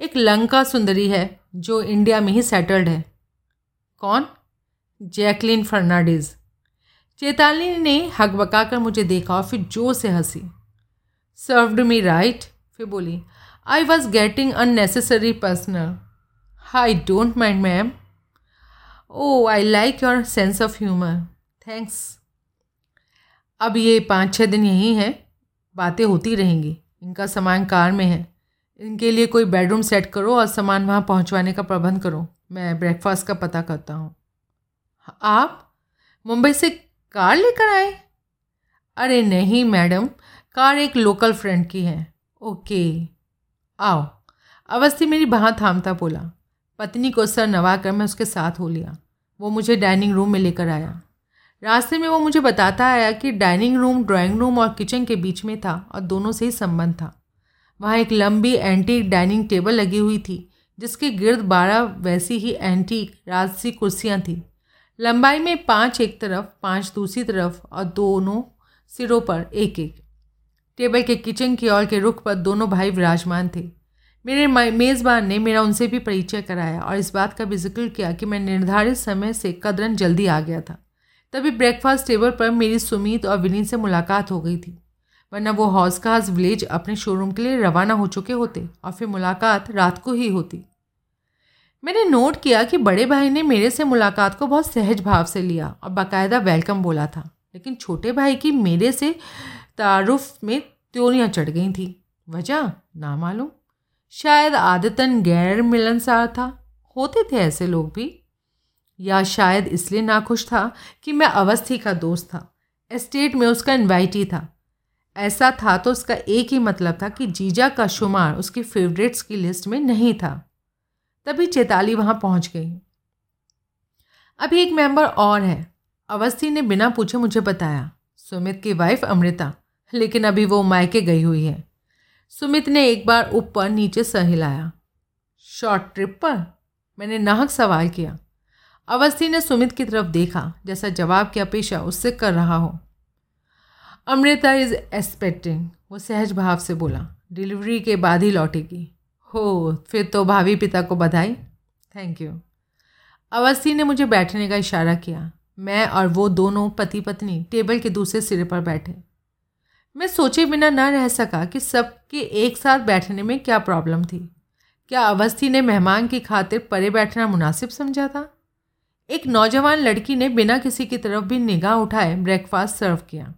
एक लंका सुंदरी है, जो इंडिया में ही सेटल्ड है। कौन? जैकलिन फर्नाडिज़ चेताली ने हक कर मुझे देखा और फिर ज़ोर से हँसी। सर्व्ड मी राइट फिर बोली I was getting unnecessary personal I don't mind ma'am oh I like your sense of humour thanks अब ये पाँच छः दिन यहीं हैं। बातें होती रहेंगी। इनका सामान कार में है। इनके लिए कोई बेडरूम सेट करो और सामान वहाँ पहुँचवाने का प्रबंध करो। मैं ब्रेकफास्ट का पता करता हूँ। आप मुंबई से कार लेकर आए? अरे नहीं, मैडम। कार एक लोकल फ्रेंड की है। ओके आओ। अवस्थी मेरी बाहाँ थामता बोला। पत्नी को सर नवा कर मैं उसके साथ हो लिया। वो मुझे डाइनिंग रूम में लेकर आया। रास्ते में वो मुझे बताता आया कि डाइनिंग रूम ड्राइंग रूम और किचन के बीच में था और दोनों से ही संबंध था। वहाँ एक लंबी एंटीक डाइनिंग टेबल लगी हुई थी, जिसके गिर्द बारह वैसी ही एंटीक राजसी कुर्सियाँ थीं। लंबाई में पाँच एक तरफ़, पाँच दूसरी तरफ़ और दोनों सिरों पर एक एक। टेबल के किचन की ओर के रुख पर दोनों भाई विराजमान थे। मेरे मेज़बान ने मेरा उनसे भी परिचय कराया और इस बात का भी ज़िक्र किया कि मैं निर्धारित समय से कदरन जल्दी आ गया था। तभी ब्रेकफास्ट टेबल पर मेरी सुमित और विनीत से मुलाकात हो गई थी, वरना वो हौज खास विलेज अपने शोरूम के लिए रवाना हो चुके होते और फिर मुलाकात रात को ही होती। मैंने नोट किया कि बड़े भाई ने मेरे से मुलाकात को बहुत सहज भाव से लिया और बाकायदा वेलकम बोला था। लेकिन छोटे भाई की मेरे से तारुफ में त्योरियाँ चढ़ गई थी। वजह ना मालूम। शायद आदतन गैर मिलनसार था। होते थे ऐसे लोग भी। या शायद इसलिए नाखुश था कि मैं अवस्थी का दोस्त था। एस्टेट में उसका इन्वाइटी था। ऐसा था तो उसका एक ही मतलब था कि जीजा का शुमार उसकी फेवरेट्स की लिस्ट में नहीं था। तभी चेताली वहाँ पहुँच गई। अभी एक मेंबर और है। अवस्थी ने बिना पूछे मुझे बताया, सुमित की वाइफ अमृता, लेकिन अभी वो मायके गई हुई है। सुमित ने एक बार ऊपर नीचे सर हिलाया। शॉर्ट ट्रिप पर? मैंने नाहक सवाल किया। अवस्थी ने सुमित की तरफ़ देखा, जैसा जवाब की अपेक्षा उससे कर रहा हो। अमृता इज़ एक्सपेक्टिंग वो सहज भाव से बोला। डिलीवरी के बाद ही लौटेगी। हो, फिर तो भावी पिता को बधाई। थैंक यू अवस्थी ने मुझे बैठने का इशारा किया। मैं और वो दोनों पति पत्नी टेबल के दूसरे सिरे पर बैठे। मैं सोचे बिना न रह सका कि सबके एक साथ बैठने में क्या प्रॉब्लम थी। क्या अवस्थी ने मेहमान की खातिर परे बैठना मुनासिब समझा था? एक नौजवान लड़की ने बिना किसी की तरफ़ भी निगाह उठाए ब्रेकफास्ट सर्व किया।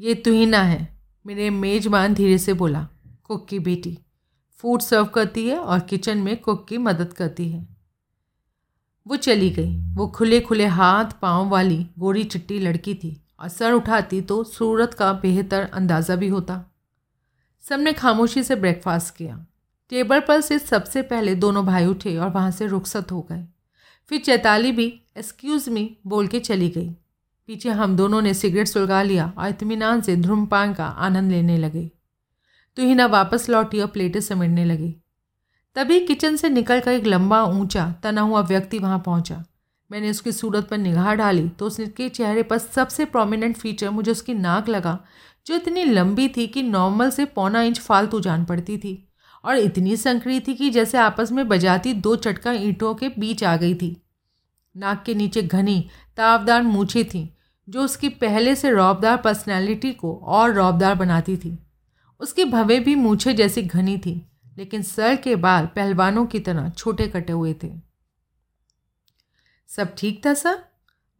ये तुहिना है मेरे मेजबान धीरे से बोला। कुक की बेटी फ़ूड सर्व करती है और किचन में कुक की मदद करती है। वो चली गई। वो खुले खुले हाथ, पाँव वाली गोरी चिट्टी लड़की थी। और सर उठाती तो सूरत का बेहतर अंदाज़ा भी होता। सबने खामोशी से ब्रेकफास्ट किया। टेबल पर से सबसे पहले दोनों भाई उठे और वहाँ से रुखसत हो गए। फिर चैताली भी एक्सक्यूज़ मी बोल के चली गई। पीछे हम दोनों ने सिगरेट सुलगा लिया और इतमान से धूमपान का आनंद लेने लगे। तो हिना वापस लौटी और प्लेटें समेटने लगी। तभी किचन से निकलकर एक लंबा, ऊँचा, तना हुआ व्यक्ति वहाँ पहुँचा। मैंने उसकी सूरत पर निगाह डाली तो उसके चेहरे पर सबसे प्रोमिनेंट फीचर मुझे उसकी नाक लगा, जो इतनी लंबी थी कि नॉर्मल से पौना इंच फालतू जान पड़ती थी। और इतनी संकरी थी कि जैसे आपस में बजाती दो चटका ईंटों के बीच आ गई थी। नाक के नीचे घनी, तावदार मूछें थीं, जो उसकी पहले से रौबदार पर्सनैलिटी को और रौबदार बनाती थी। उसकी भवे भी मूछे जैसी घनी थी। लेकिन सर के बाल पहलवानों की तरह छोटे कटे हुए थे। सब ठीक था, सर?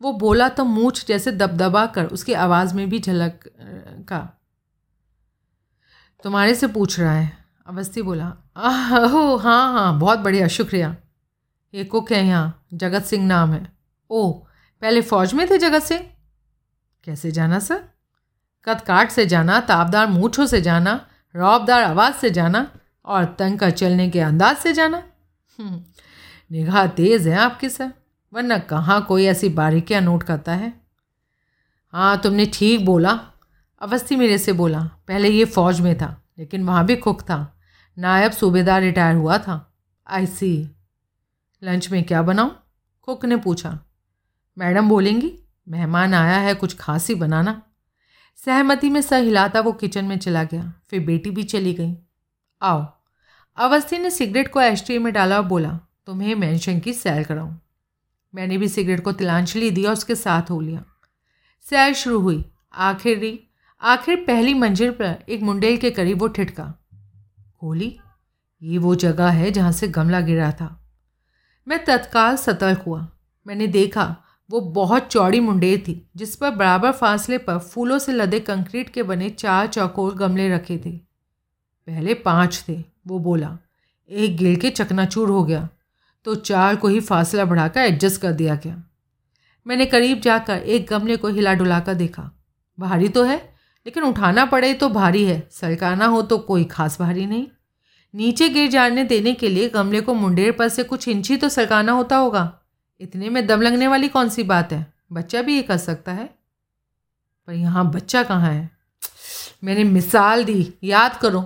वो बोला तो मूछ जैसे दबदबा कर उसकी आवाज़ में भी झलक का। तुम्हारे से पूछ रहा है, अवस्थी बोला। ओह हाँ हाँ बहुत बढ़िया, शुक्रिया। ये कुक है यहाँ, जगत सिंह नाम है। ओह पहले फ़ौज में थे जगत सिंह? कैसे जाना, सर? कद काट से जाना, ताबदार मूछों से जाना, रौबदार आवाज़ से जाना और तंग का चलने के अंदाज से जाना। हम्म, निगाह तेज़ है आपकी सर वरना कहाँ कोई ऐसी बारीकियाँ नोट करता है? हाँ तुमने ठीक बोला अवस्थी मेरे से बोला पहले ये फ़ौज में था लेकिन वहाँ भी कुक था नायब सूबेदार रिटायर हुआ था। आई सी लंच में क्या बनाऊँ? कुक ने पूछा। मैडम बोलेंगी मेहमान आया है कुछ खास ही बनाना। सहमति में सर हिलाता वो किचन में चला गया फिर बेटी भी चली गई। आओ। अवस्थी ने सिगरेट को एस्ट्री में डाला और बोला, तुम्हें मेंशन की सैर कराऊं। मैंने भी सिगरेट को तिलांजलि दी और उसके साथ हो लिया। सैर शुरू हुई। आखिरी आखिर पहली मंजिल पर एक मुंडेल के करीब वो ठिठका। होली ये वो जगह है जहाँ से गमला गिरा था। मैं तत्काल सतर्क हुआ। मैंने देखा, वो बहुत चौड़ी मुंडेर थी, जिस पर बराबर फासले पर फूलों से लदे कंक्रीट के बने चार चौकोर गमले रखे थे। पहले पाँच थे, वो बोला, एक गिल के चकनाचूर हो गया तो चार को ही फासला बढ़ाकर एडजस्ट कर दिया गया। मैंने करीब जाकर एक गमले को हिला डुलाकर देखा, भारी तो है, लेकिन उठाना पड़े तो भारी है सरकाना हो तो कोई खास भारी नहीं। नीचे गिर जाने देने के लिए गमले को मुंडेर पर से कुछ इंची तो सरकाना होता होगा, इतने में दम लगने वाली कौन सी बात है? बच्चा भी ये कर सकता है। पर यहाँ बच्चा कहाँ है? मैंने मिसाल दी, याद करो।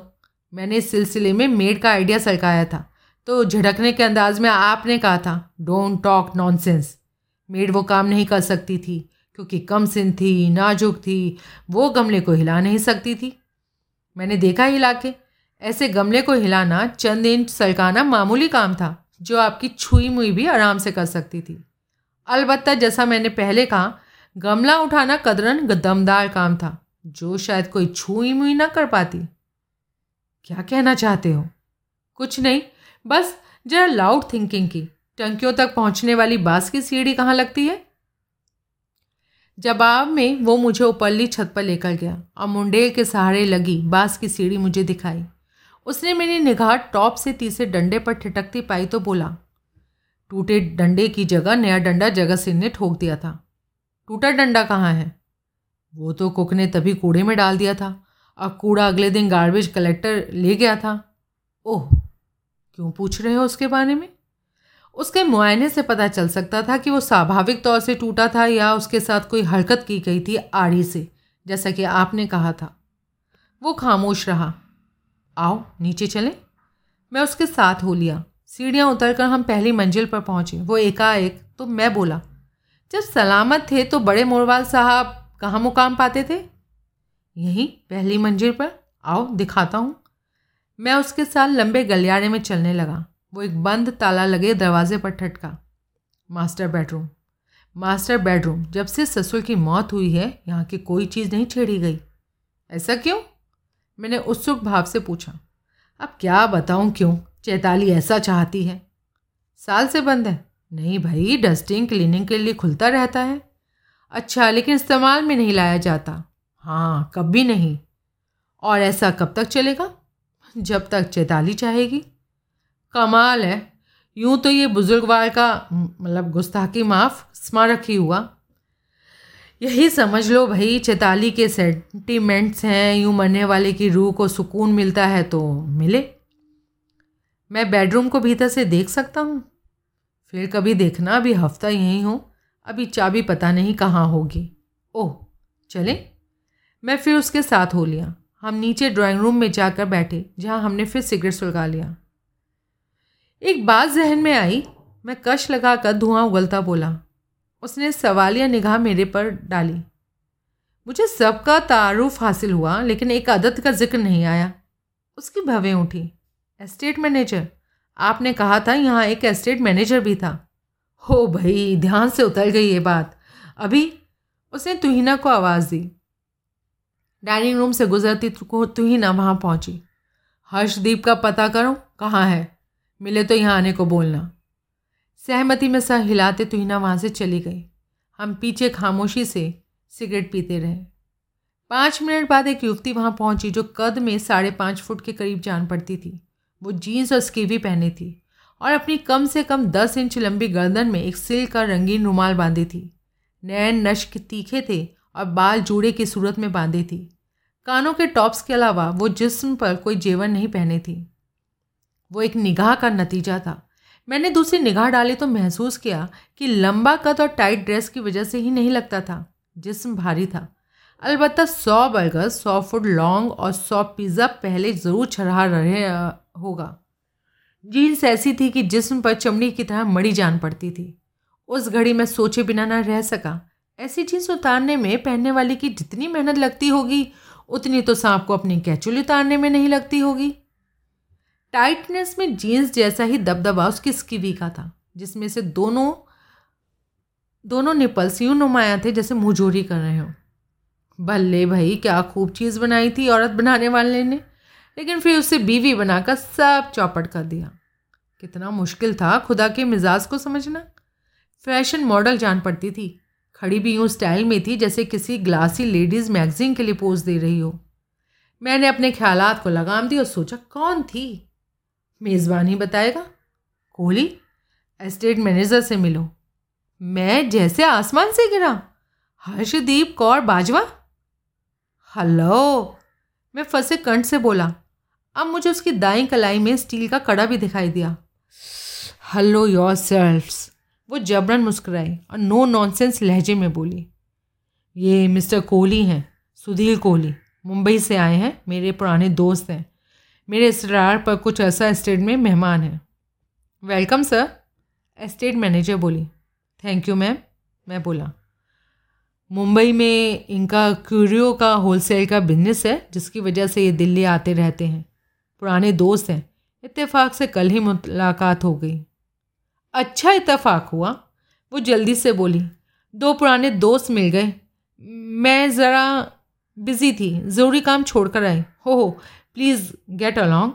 मैंने इस सिलसिले में मेड का आइडिया सरकाया था। तो झटकने के अंदाज में आपने कहा था डोंट टॉक नॉनसेंस मेड वो काम नहीं कर सकती थी, क्योंकि कम सिन थी, नाजुक थी, वो गमले को हिला नहीं सकती थी। मैंने देखा हिला के ऐसे गमले को हिलाना चंद इंच सरकाना मामूली काम था, जो आपकी छुई मुई भी आराम से कर सकती थी। अलबत्ता जैसा मैंने पहले कहा, गमला उठाना कदरन दमदार काम था, जो शायद कोई छुई मुई ना कर पाती। क्या कहना चाहते हो? कुछ नहीं, बस जरा लाउड थिंकिंग की। टंकियों तक पहुँचने वाली बाँस की सीढ़ी कहाँ लगती है? जवाब में वो मुझे ऊपरली छत पर लेकर गया और मुंडेल के सहारे लगी बाँस की सीढ़ी मुझे दिखाई। उसने मेरी निगाह टॉप से तीसरे डंडे पर ठिटकती पाई तो बोला, टूटे डंडे की जगह, नया डंडा जगह सिंह ने ठोक दिया था। टूटा डंडा कहाँ है? वो तो कुक ने तभी कूड़े में डाल दिया था। और कूड़ा अगले दिन गार्बेज कलेक्टर ले गया था। ओह, क्यों पूछ रहे हो उसके बारे में? उसके मुआयने से पता चल सकता था कि वो स्वाभाविक तौर से टूटा था या उसके साथ कोई हरकत की गई थी आड़ी से, जैसा कि आपने कहा था। वो खामोश रहा। आओ, नीचे चलें। मैं उसके साथ हो लिया। सीढ़ियाँ उतरकर हम पहली मंजिल पर पहुँचे। वो एकाएक तो मैं बोला, जब सलामत थे तो बड़े मोरवाल साहब कहाँ मुकाम पाते थे? यहीं पहली मंजिल पर आओ, दिखाता हूँ। मैं उसके साथ लंबे गलियारे में चलने लगा। वो एक बंद ताला लगे दरवाजे पर ठटका। Master bedroom. Master bedroom. जब से ससुर की मौत हुई है, यहाँ की कोई चीज़ नहीं छेड़ी गई। ऐसा क्यों? मैंने उत्सुक भाव से पूछा। अब क्या बताऊँ क्यों? चैताली ऐसा चाहती है। साल से बंद है। नहीं भाई, डस्टिंग, क्लीनिंग के लिए खुलता रहता है। अच्छा लेकिन इस्तेमाल में नहीं लाया जाता। हाँ कभी नहीं। और ऐसा कब तक चलेगा? जब तक चैताली चाहेगी। कमाल है। यूँ तो ये बुजुर्गवार का मतलब गुस्ताखी माफ़ स्मारक ही हुआ। यही समझ लो भाई, चैताली के सेंटिमेंट्स हैं, यूँ मरने वाले की रूह को सुकून मिलता है तो मिले। मैं बेडरूम को भीतर से देख सकता हूँ। फिर कभी देखना, अभी हफ़्ता यहीं हो। अभी चाबी पता नहीं कहाँ होगी। ओह, चले। मैं फिर उसके साथ हो लिया। हम नीचे ड्राइंग रूम में जाकर बैठे, जहाँ हमने फिर सिगरेट सुलगा लिया। एक बात जहन में आई, मैं कश लगाकर धुआँ उगलता बोला। उसने सवालिया निगाह मेरे पर डाली। मुझे सबका तारुफ हासिल हुआ, लेकिन एक आदत का ज़िक्र नहीं आया। उसकी भवें उठी। एस्टेट मैनेजर आपने कहा था यहाँ एक एस्टेट मैनेजर भी था। हो भाई, ध्यान से उतर गई ये बात। अभी, उसने तुहिना को आवाज़ दी। डाइनिंग रूम से गुजरती को तू ही ना वहाँ पहुँची। हर्षदीप का पता करो, कहाँ है? मिले तो यहाँ आने को बोलना। सहमति में सर हिलाते तुहिना वहाँ से चली गई। हम पीछे खामोशी से सिगरेट पीते रहे। पाँच मिनट बाद एक युवती वहाँ पहुँची जो कद में साढ़े पाँच फुट के करीब जान पड़ती थी। वो जीन्स और स्कीवी पहनी थी और अपनी कम से कम दस इंच लंबी गर्दन में एक सिल्क का रंगीन रुमाल बांधी थी। नैन नश्क तीखे थे और बाल जूड़े की सूरत में बांधी थी। कानों के टॉप्स के अलावा वो जिस्म पर कोई जेवर नहीं पहने थी। वो एक निगाह का नतीजा था। मैंने दूसरी निगाह डाली तो महसूस किया कि लंबा कद और टाइट ड्रेस की वजह से ही नहीं लगता था। जिस्म भारी था। अलबत्ता सौ बर्गर सौ फुट लॉन्ग और सौ पिज़्ज़ा पहले ज़रूर छरहा रहे होगा। जीन्स ऐसी थी कि जिस्म पर चमड़ी की तरह मड़ी जान पड़ती थी। उस घड़ी में सोचे बिना ना रह सका। ऐसी जीन्स उतारने में पहनने वाले की जितनी मेहनत लगती होगी, उतनी तो सांप को अपनी कैचुल उतारने में नहीं लगती होगी। टाइटनेस में जीन्स जैसा ही दबदबा उसकी स्कीवी का था, जिसमें से दोनों दोनों निपल्स यूँ नुमाया थे जैसे मुँहजोरी कर रहे हो। भल्ले भाई, क्या खूब चीज़ बनाई थी औरत बनाने वाले ने, लेकिन फिर उसे बीवी बनाकर सब चौपट कर दिया। कितना मुश्किल था खुदा के मिजाज को समझना। फ़ैशन मॉडल जान पड़ती थी। खड़ी भी यूँ स्टाइल में थी, जैसे किसी ग्लासी लेडीज़ मैगजीन के लिए पोज दे रही हो। मैंने अपने ख्याल को लगाम दी और सोचा, कौन थी? मेज़बान ही बताएगा? कोहली एस्टेट मैनेजर से मिलो। मैं जैसे आसमान से गिरा। हर्षदीप कौर बाजवा? हलो मैं फंसे कंठ से बोला। अब मुझे उसकी दाई कलाई में स्टील का कड़ा भी दिखाई दिया। हलो योर सेल्फ्स वो जबरन मुस्कुराई और नो नॉनसेंस लहजे में बोली, ये मिस्टर कोहली हैं, सुधीर कोहली। मुंबई से आए हैं, मेरे पुराने दोस्त हैं। मेरे इसरार पर कुछ ऐसा एस्टेट में मेहमान हैं। वेलकम सर एस्टेट मैनेजर बोली थैंक यू मैम मैं बोला। मुंबई में इनका क्यूरियो का होलसेल का बिज़नेस है, जिसकी वजह से ये दिल्ली आते रहते हैं। पुराने दोस्त हैं। इत्तेफाक से कल ही मुलाकात हो गई। अच्छा इतफाक़ हुआ। वो जल्दी से बोली, दो पुराने दोस्त मिल गए। मैं ज़रा बिज़ी थी, ज़रूरी काम छोड़ कर आई। हो हो please get along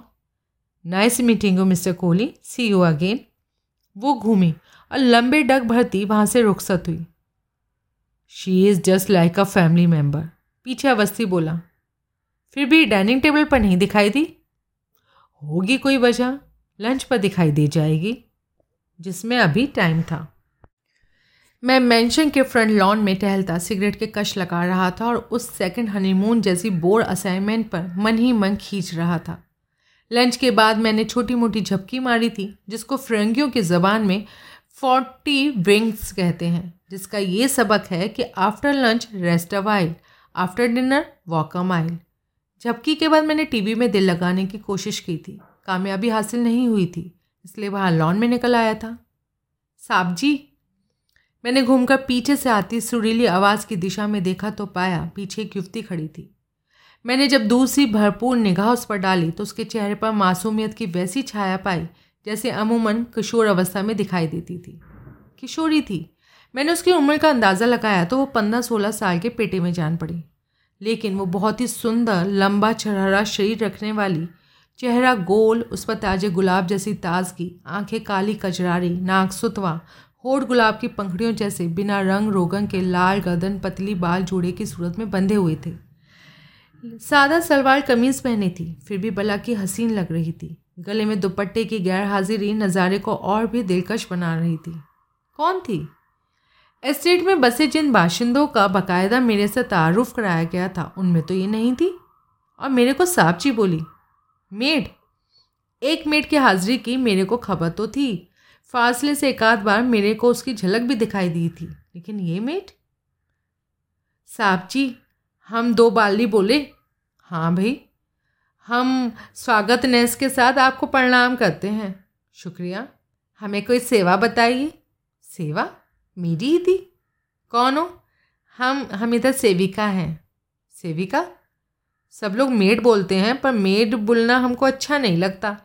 nice meeting you mister Kohli see you again वो घूमी और लंबे डग भरती वहाँ से रुखसत हुई। She is just like a family member पीछे अवस्थी बोला, फिर भी डाइनिंग टेबल पर नहीं दिखाई दी? होगी कोई वजह। लंच पर दिखाई दे जाएगी। जिसमें अभी टाइम था। मैं मेंशन के फ्रंट लॉन में टहलता सिगरेट के कश लगा रहा था और उस सेकंड हनीमून जैसी बोर्ड असाइनमेंट पर मन ही मन खींच रहा था। लंच के बाद मैंने छोटी मोटी झपकी मारी थी, जिसको फ्रंगियों की ज़बान में फोर्टी विंग्स कहते हैं, जिसका ये सबक है कि after lunch rest a while after dinner walk a mile झपकी के बाद मैंने टीवी में दिल लगाने की कोशिश की थी। कामयाबी हासिल नहीं हुई थी। इसलिए वहाँ लॉन में निकल आया था। साहब जी, मैंने घूमकर पीछे से आती सुरीली आवाज़ की दिशा में देखा तो पाया पीछे एक युवती खड़ी थी। मैंने जब दूसरी भरपूर निगाह उस पर डाली तो उसके चेहरे पर मासूमियत की वैसी छाया पाई जैसे अमूमन किशोर अवस्था में दिखाई देती थी। किशोरी थी। मैंने उसकी उम्र का अंदाज़ा लगाया तो वो पंद्रह सोलह साल के पेटे में जान पड़ी। लेकिन वो बहुत ही सुंदर, लंबा छरहरा शरीर रखने वाली चेहरा गोल, उस पर ताजे गुलाब जैसी ताजगी, आँखें काली कचरारी नाक सुतवा, होठ गुलाब की पंखड़ियों जैसे बिना रंग रोगन के लाल गर्दन पतली बाल जोड़े की सूरत में बंधे हुए थे। सादा सलवार कमीज़ पहनी थी, फिर भी बला की हसीन लग रही थी। गले में दुपट्टे की गैर हाजिरी नज़ारे को और भी दिलकश बना रही थी। कौन थी? एस्टेट में बसे जिन बाशिंदों का बाकायदा मेरे से तारुफ कराया गया था, उनमें तो ये नहीं थी। और मेरे को साबची बोली मेड। एक मेड की हाजिरी की मेरे को खबर तो थी। फासले से एक आध बार मेरे को उसकी झलक भी दिखाई दी थी। लेकिन ये मेड? साहब जी हम दो बाली बोले। हाँ भाई। हम स्वागत नेस के साथ आपको प्रणाम करते हैं। शुक्रिया। हमें कोई सेवा बताइए। सेवा? मेरी ही थी। कौन हो? हम हम इधर सेविका हैं। सेविका? सब लोग मेड बोलते हैं, पर मेड बोलना हमको अच्छा नहीं लगता।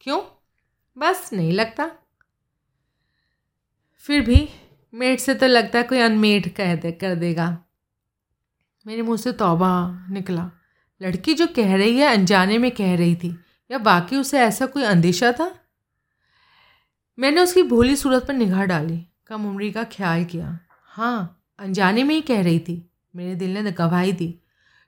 क्यों? बस नहीं लगता। फिर भी मेड से तो लगता है कोई अनमेड कह दे, कर देगा। मेरे मुँह से तौबा निकला। लड़की जो कह रही है, अनजाने में कह रही थी। या बाकी उसे ऐसा कोई अंदेशा था? मैंने उसकी भोली सूरत पर निगाह डाली, कम उम्री का ख्याल किया। हाँ अनजाने में ही कह रही थी। मेरे दिल ने गवाही दी।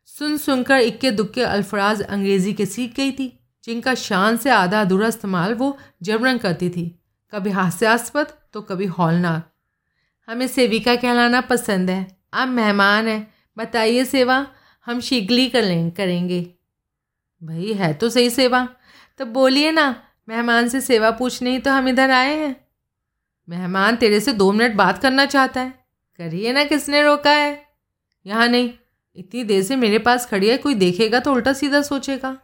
सुन सुनकर इक्के दुक्के अल्फराज अंग्रेज़ी के सीख गई थी, जिनका शान से आधा अधूरा इस्तेमाल वो जबरन करती थी। कभी हास्यास्पद तो कभी हौलनाक। हमें सेविका कहलाना पसंद है। आप मेहमान हैं। बताइए सेवा, हम शिगली कर लें करेंगे। भाई, है तो सही सेवा। तो बोलिए ना, मेहमान से सेवा पूछने ही तो हम इधर आए हैं। मेहमान तेरे से दो मिनट बात करना चाहता है। करिए ना, किसने रोका है? यहाँ नहीं। इतनी देर से मेरे पास खड़ी है, कोई देखेगा तो उल्टा सीधा सोचेगा।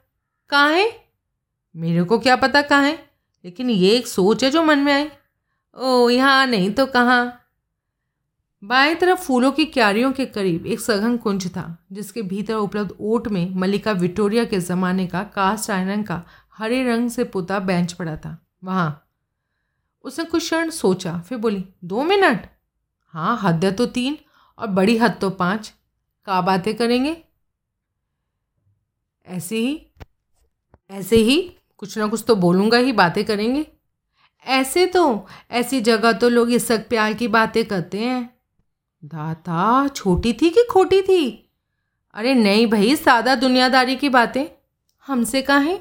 कहाँ है? मेरे को क्या पता कहाँ है, लेकिन ये एक सोच है जो मन में आई। ओ यहाँ नहीं तो कहाँ? बाएँ तरफ़ फूलों की क्यारियों के करीब एक सघन कुंज था, जिसके भीतर उपलब्ध ओट में मलिका विक्टोरिया के ज़माने का कास्ट आयरन का हरे रंग से पुता बेंच पड़ा था। वहाँ। उसने कुछ क्षण सोचा, फिर बोली, दो मिनट? हाँ हद तो तीन, और बड़ी हद तो पाँच। का बातें करेंगे? ऐसे ही ऐसे ही कुछ ना कुछ तो बोलूँगा ही बातें करेंगे। ऐसे तो ऐसी जगह तो लोग इस सक प्यार की बातें करते हैं। दाता, छोटी थी कि खोटी थी? अरे नहीं भाई, सादा दुनियादारी की बातें। हमसे कहें?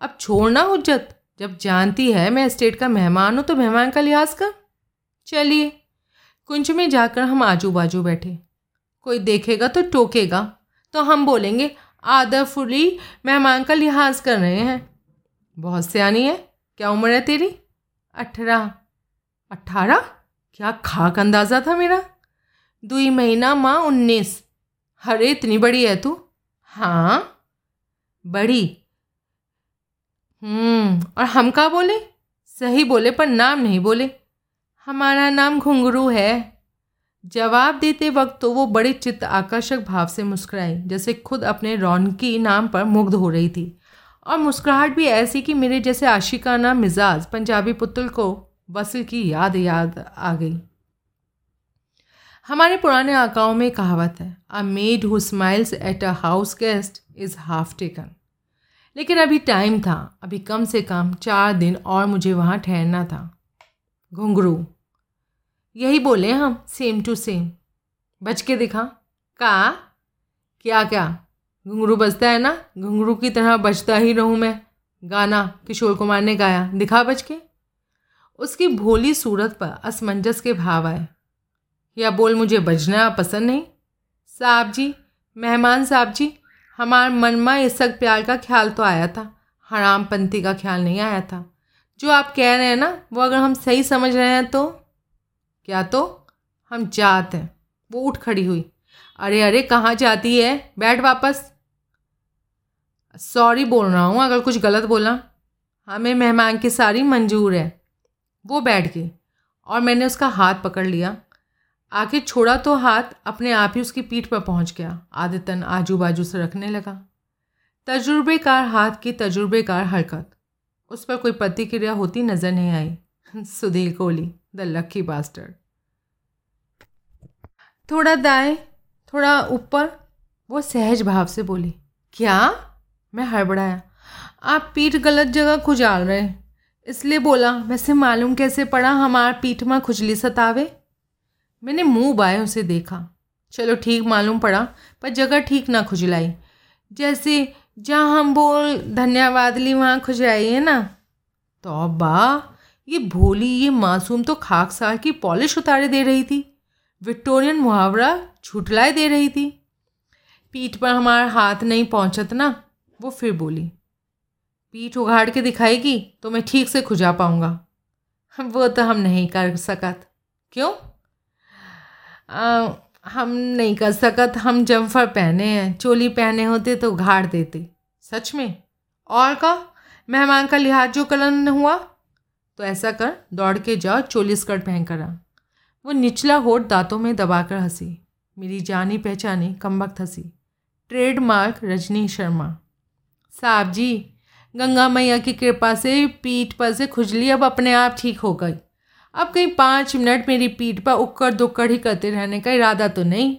अब छोड़ना हुज्जत जब जानती है मैं स्टेट का मेहमान हूँ तो मेहमान का लिहाज कर। चलिए, कुंज में जाकर हम आजू बाजू बैठे। कोई देखेगा तो टोकेगा। तो हम बोलेंगे, आदरफुली मेहमान का लिहाज कर रहे हैं। बहुत सियानी है, क्या उम्र है तेरी? अठारह। अट्ठारह क्या खाक अंदाज़ा था मेरा? दुई महीना माँ उन्नीस। अरे इतनी बड़ी है तू? हाँ। बड़ी। हम्म और हम का बोले? सही बोले पर नाम नहीं बोले। हमारा नाम घुंघरू है। जवाब देते वक्त तो वो बड़े चित्त आकर्षक भाव से मुस्कुराई, जैसे खुद अपने रौनकी नाम पर मुग्ध हो रही थी। और मुस्कुराहट भी ऐसी कि मेरे जैसे आशिकाना मिजाज पंजाबी पुतल को वसल की याद याद आ गई। हमारे पुराने आकाओं में कहावत है a maid who smiles at a house guest is half taken लेकिन अभी टाइम था, अभी कम से कम चार दिन और मुझे वहाँ ठहरना था। घुंघरू। यही बोले हम सेम टू सेम बच के दिखा। का? क्या क्या? घुंघरू बजता है ना? घुंघरू की तरह बजता ही रहूँ मैं। गाना, किशोर कुमार ने गाया। दिखा बच के? उसकी भोली सूरत पर असमंजस के भाव आए। या बोल मुझे बजना पसंद नहीं? साहब जी, मेहमान साहब जी, हमार में इस सब प्यार का ख्याल तो आया था। हरामपंथी का ख्याल नहीं आया था। जो आप कह रहे हैं ना, वो अगर हम सही समझ रहे हैं तो क्या तो? हम जात हैं। वो उठ खड़ी हुई। अरे अरे, कहाँ जाती है? बैठ वापस। सॉरी बोल रहा हूँ, अगर कुछ गलत बोला। हमें मेहमान की सारी मंजूर है। वो बैठ गई और मैंने उसका हाथ पकड़ लिया। आखिर छोड़ा तो हाथ, अपने आप ही उसकी पीठ पर पहुँच गया। आदतन आजू बाजू से रखने लगा। तजुर्बेकार हाथ की तजुर्बेकार हरकत। उस पर कोई प्रतिक्रिया होती नज़र नहीं आई। <laughs> Sudhir Kohli. The lucky bastard थोड़ा दाएँ, थोड़ा ऊपर, वो सहज भाव से बोली, क्या? मैं हड़बड़ाया। आप पीठ गलत जगह खुजाल रहे। इसलिए बोला वैसे मालूम कैसे पड़ा हमार पीठ में खुजली सतावे? मैंने मुँह बाय उसे देखा। चलो ठीक मालूम पड़ा, पर जगह ठीक ना खुजलाई। जैसे जहाँ हम बोल धन्यवाद ली वहाँ खुजलाई, है ना? तो बा ये भोली ये मासूम तो खाक साल की पॉलिश उतारे दे रही थी। विक्टोरियन मुहावरा छुटलाए दे रही थी। पीठ पर हमारा हाथ नहीं पहुँचत ना वो फिर बोली पीठ उघाड़ के दिखाएगी तो मैं ठीक से खुजा पाऊँगा। <laughs> वो तो हम नहीं कर सकत। क्यों? आ, हम नहीं कर सकत। हम जम्फर पहने हैं। चोली पहने होते तो घाड़ देते। सच में? और का? मेहमान का लिहाज जो कलन हुआ तो ऐसा कर, दौड़ के जाओ, चोली स्कर्ट पहन कर आ। वो निचला होठ दांतों में दबाकर हँसी। मेरी जानी पहचानी कम वक्त हँसी। ट्रेडमार्क रजनी शर्मा। साहब जी, गंगा मैया की कृपा से पीठ पर से खुजली अब अपने आप ठीक हो गई। अब कहीं पाँच मिनट मेरी पीठ पर उक्कड़ दुक्कड़ ही करते रहने का इरादा तो नहीं।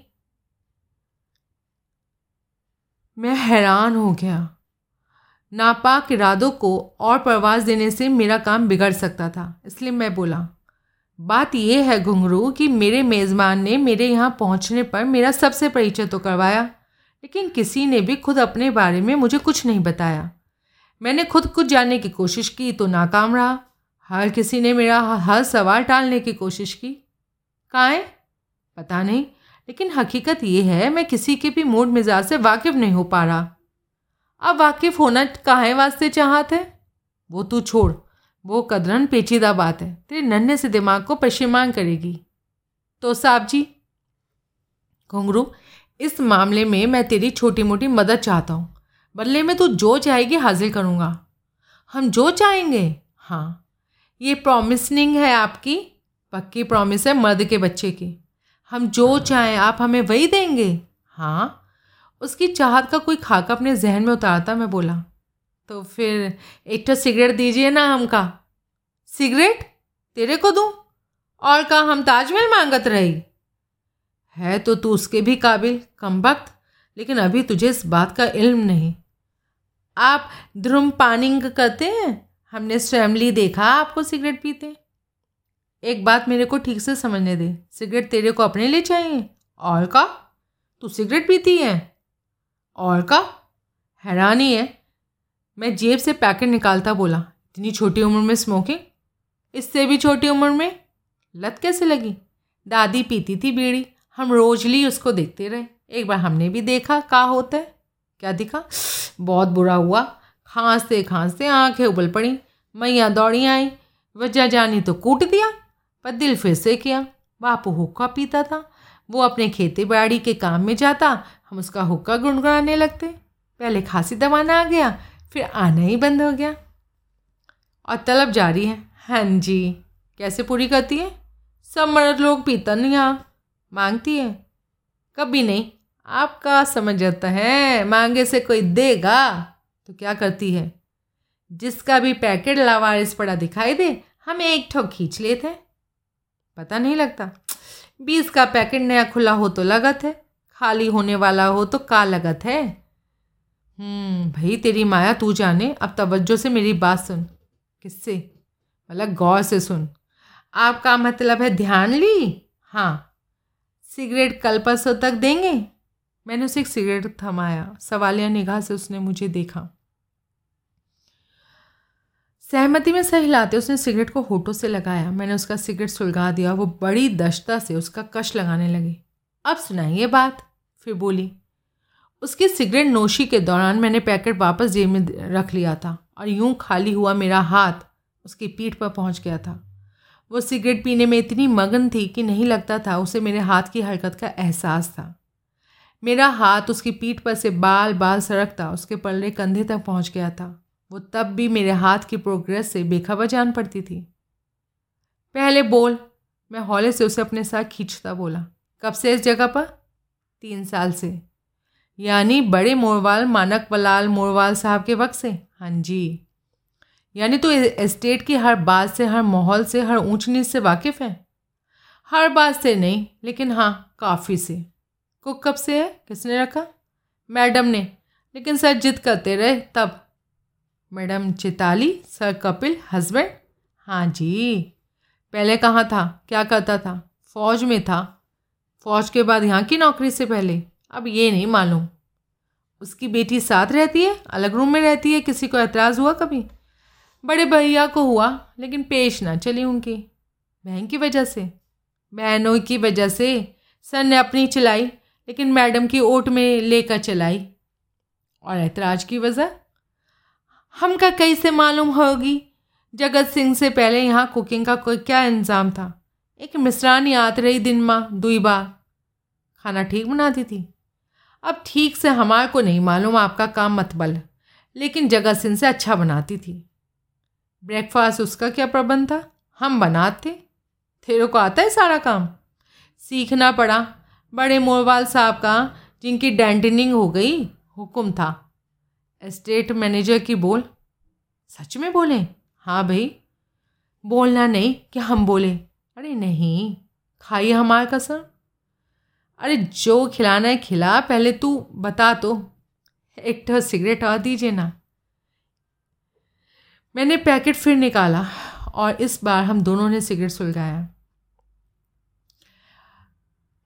मैं हैरान हो गया। नापाक इरादों को और परवाज देने से मेरा काम बिगड़ सकता था, इसलिए मैं बोला, बात यह है घुंघरू कि मेरे मेज़बान ने मेरे यहाँ पहुँचने पर मेरा सबसे परिचय तो करवाया, लेकिन किसी ने भी खुद अपने बारे में मुझे कुछ नहीं बताया। मैंने खुद कुछ जानने की कोशिश की तो नाकाम रहा। हर किसी ने मेरा हर सवाल टालने की कोशिश की। है पता नहीं, लेकिन हकीकत ये है, मैं किसी के भी मूड मिजाज से वाकिफ़ नहीं हो पा रहा। अब वाकिफ़ होना कहाँ वास्ते चाहत है? वो तू छोड़। वो कदरन पेचीदा बात है। तेरे नन्हे से दिमाग को पशेमान करेगी। तो साहब जी घुंगरू इस मामले में मैं तेरी छोटी मोटी मदद चाहता हूँ। बदले में तू जो चाहेगी हाजिर करूँगा। हम जो चाहेंगे? हाँ। ये प्रॉमिसनिंग है आपकी। पक्की प्रॉमिस है मर्द के बच्चे की। हम जो चाहें आप हमें वही देंगे। हाँ। उसकी चाहत का कोई खाका अपने जहन में उतारता, मैं बोला तो फिर एक तो सिगरेट दीजिए ना हमका। सिगरेट? तेरे को दूँ? और कहा हम ताजमहल मांगत रही? है तो तू उसके भी काबिल, कम वक्त, लेकिन अभी तुझे इस बात का इल्म नहीं। आप ध्रुम पानिंग करते हैं? हमने स्वयंली देखा आपको सिगरेट पीते। एक बात मेरे को ठीक से समझने दे। सिगरेट तेरे को अपने लिए चाहिए? और का? तू सिगरेट पीती है? और का? हैरानी है। मैं जेब से पैकेट निकालता बोला, इतनी छोटी उम्र में स्मोकिंग इससे भी छोटी उम्र में? लत कैसे लगी? दादी पीती थी बीड़ी। हम रोजली उसको देखते रहे। एक बार हमने भी देखा, का होता है? क्या दिखा? बहुत बुरा हुआ। खांसते खांसते आँखें उबल पड़ी। मैया दौड़ी आई। वजह जानी तो कूट दिया। पर दिल फिर से किया। बापू हुक्का पीता था। वो अपने खेती बाड़ी के काम में जाता। हम उसका हुक्का गुनगुनाने लगते। पहले खांसी दबाना आ गया, फिर आना ही बंद हो गया। और तलब जारी है। हाँ जी, कैसे पूरी करती है? सब मर्द लोग पीता नहीं यहाँ मांगती है? कभी नहीं। आपका समझ जाता है। मांगे से कोई देगा तो क्या करती है? जिसका भी पैकेट लावारिस पड़ा दिखाई दे, हम एक ठोक खींच लेते हैं। पता नहीं लगता। बीस का पैकेट नया खुला हो तो लगत है। खाली होने वाला हो तो का लगत है? हम्म भाई तेरी माया, तू जाने। अब तवज्जो से मेरी बात सुन। किससे? मतलब गौर से सुन। आपका मतलब है ध्यान ली? हाँ। सिगरेट कल परसों तक देंगे? मैंने उसे एक सिगरेट थमाया। सवालिया निगाह से उसने मुझे देखा। सहमति में सही लाते उसने सिगरेट को होठों से लगाया। मैंने उसका सिगरेट सुलगा दिया। वो बड़ी दशता से उसका कश लगाने लगी। अब सुनाइए बात। फिर बोली, उसकी सिगरेट नोशी के दौरान मैंने पैकेट वापस जेब में रख लिया था और यूँ खाली हुआ मेरा हाथ उसकी पीठ पर पहुँच गया था। वो सिगरेट पीने में इतनी मगन थी कि नहीं लगता था उसे मेरे हाथ की हरकत का एहसास था। मेरा हाथ उसकी पीठ पर से बाल बाल सड़कता उसके पल्ले कंधे तक पहुँच गया था। वो तब भी मेरे हाथ की प्रोग्रेस से बेखबर जान पड़ती थी। पहले बोल, मैं हौले से उसे अपने साथ खींचता बोला कब से इस जगह पर? तीन साल से। यानी बड़े मोरवाल मानक वलाल मोरवाल साहब के वक्त से? हाँ जी। यानी तो एस्टेट की हर बात से, हर माहौल से, हर ऊंच नीच से वाकिफ़ है? हर बात से नहीं, लेकिन हाँ काफ़ी से। कुक कब से है? किसने रखा? मैडम ने। लेकिन सर, जिद करते रहे, तब। Madam Chitali, sir Kapil husband हाँ जी। पहले कहाँ था? क्या करता था? फौज में था। फौज के बाद यहाँ की नौकरी से पहले? अब ये नहीं मालूम। उसकी बेटी साथ रहती है? अलग रूम में रहती है? किसी को एतराज़ हुआ कभी? बड़े भैया को हुआ, लेकिन पेश ना चली उनकी। बहन की वजह से? बहनों की वजह से? सर ने अपनी चलाई, लेकिन मैडम की ओट में लेकर चलाई। और ऐतराज की वजह? हमका कैसे मालूम होगी? जगत सिंह से पहले यहाँ कुकिंग का कोई क्या इंतज़ाम था? एक मिसरानी आती रही दिन माँ, दुई बार। खाना ठीक बनाती थी अब ठीक से हमारे को नहीं मालूम आपका काम मतबल लेकिन जगह सिंह से अच्छा बनाती थी। ब्रेकफास्ट उसका क्या प्रबंध था? हम बनाते। तेरे को आता है सारा काम? सीखना पड़ा। बड़े मोरवाल साहब का, जिनकी डेंटनिंग हो गई, हुक्म था। एस्टेट मैनेजर की बोल। सच में बोले? हाँ भाई। बोलना नहीं कि हम बोले। अरे नहीं, खाइए हमारा कसम। अरे जो खिलाना है खिला, पहले तू बता तो। एक तो सिगरेट और दीजिए ना। मैंने पैकेट फिर निकाला और इस बार हम दोनों ने सिगरेट सुलगाया।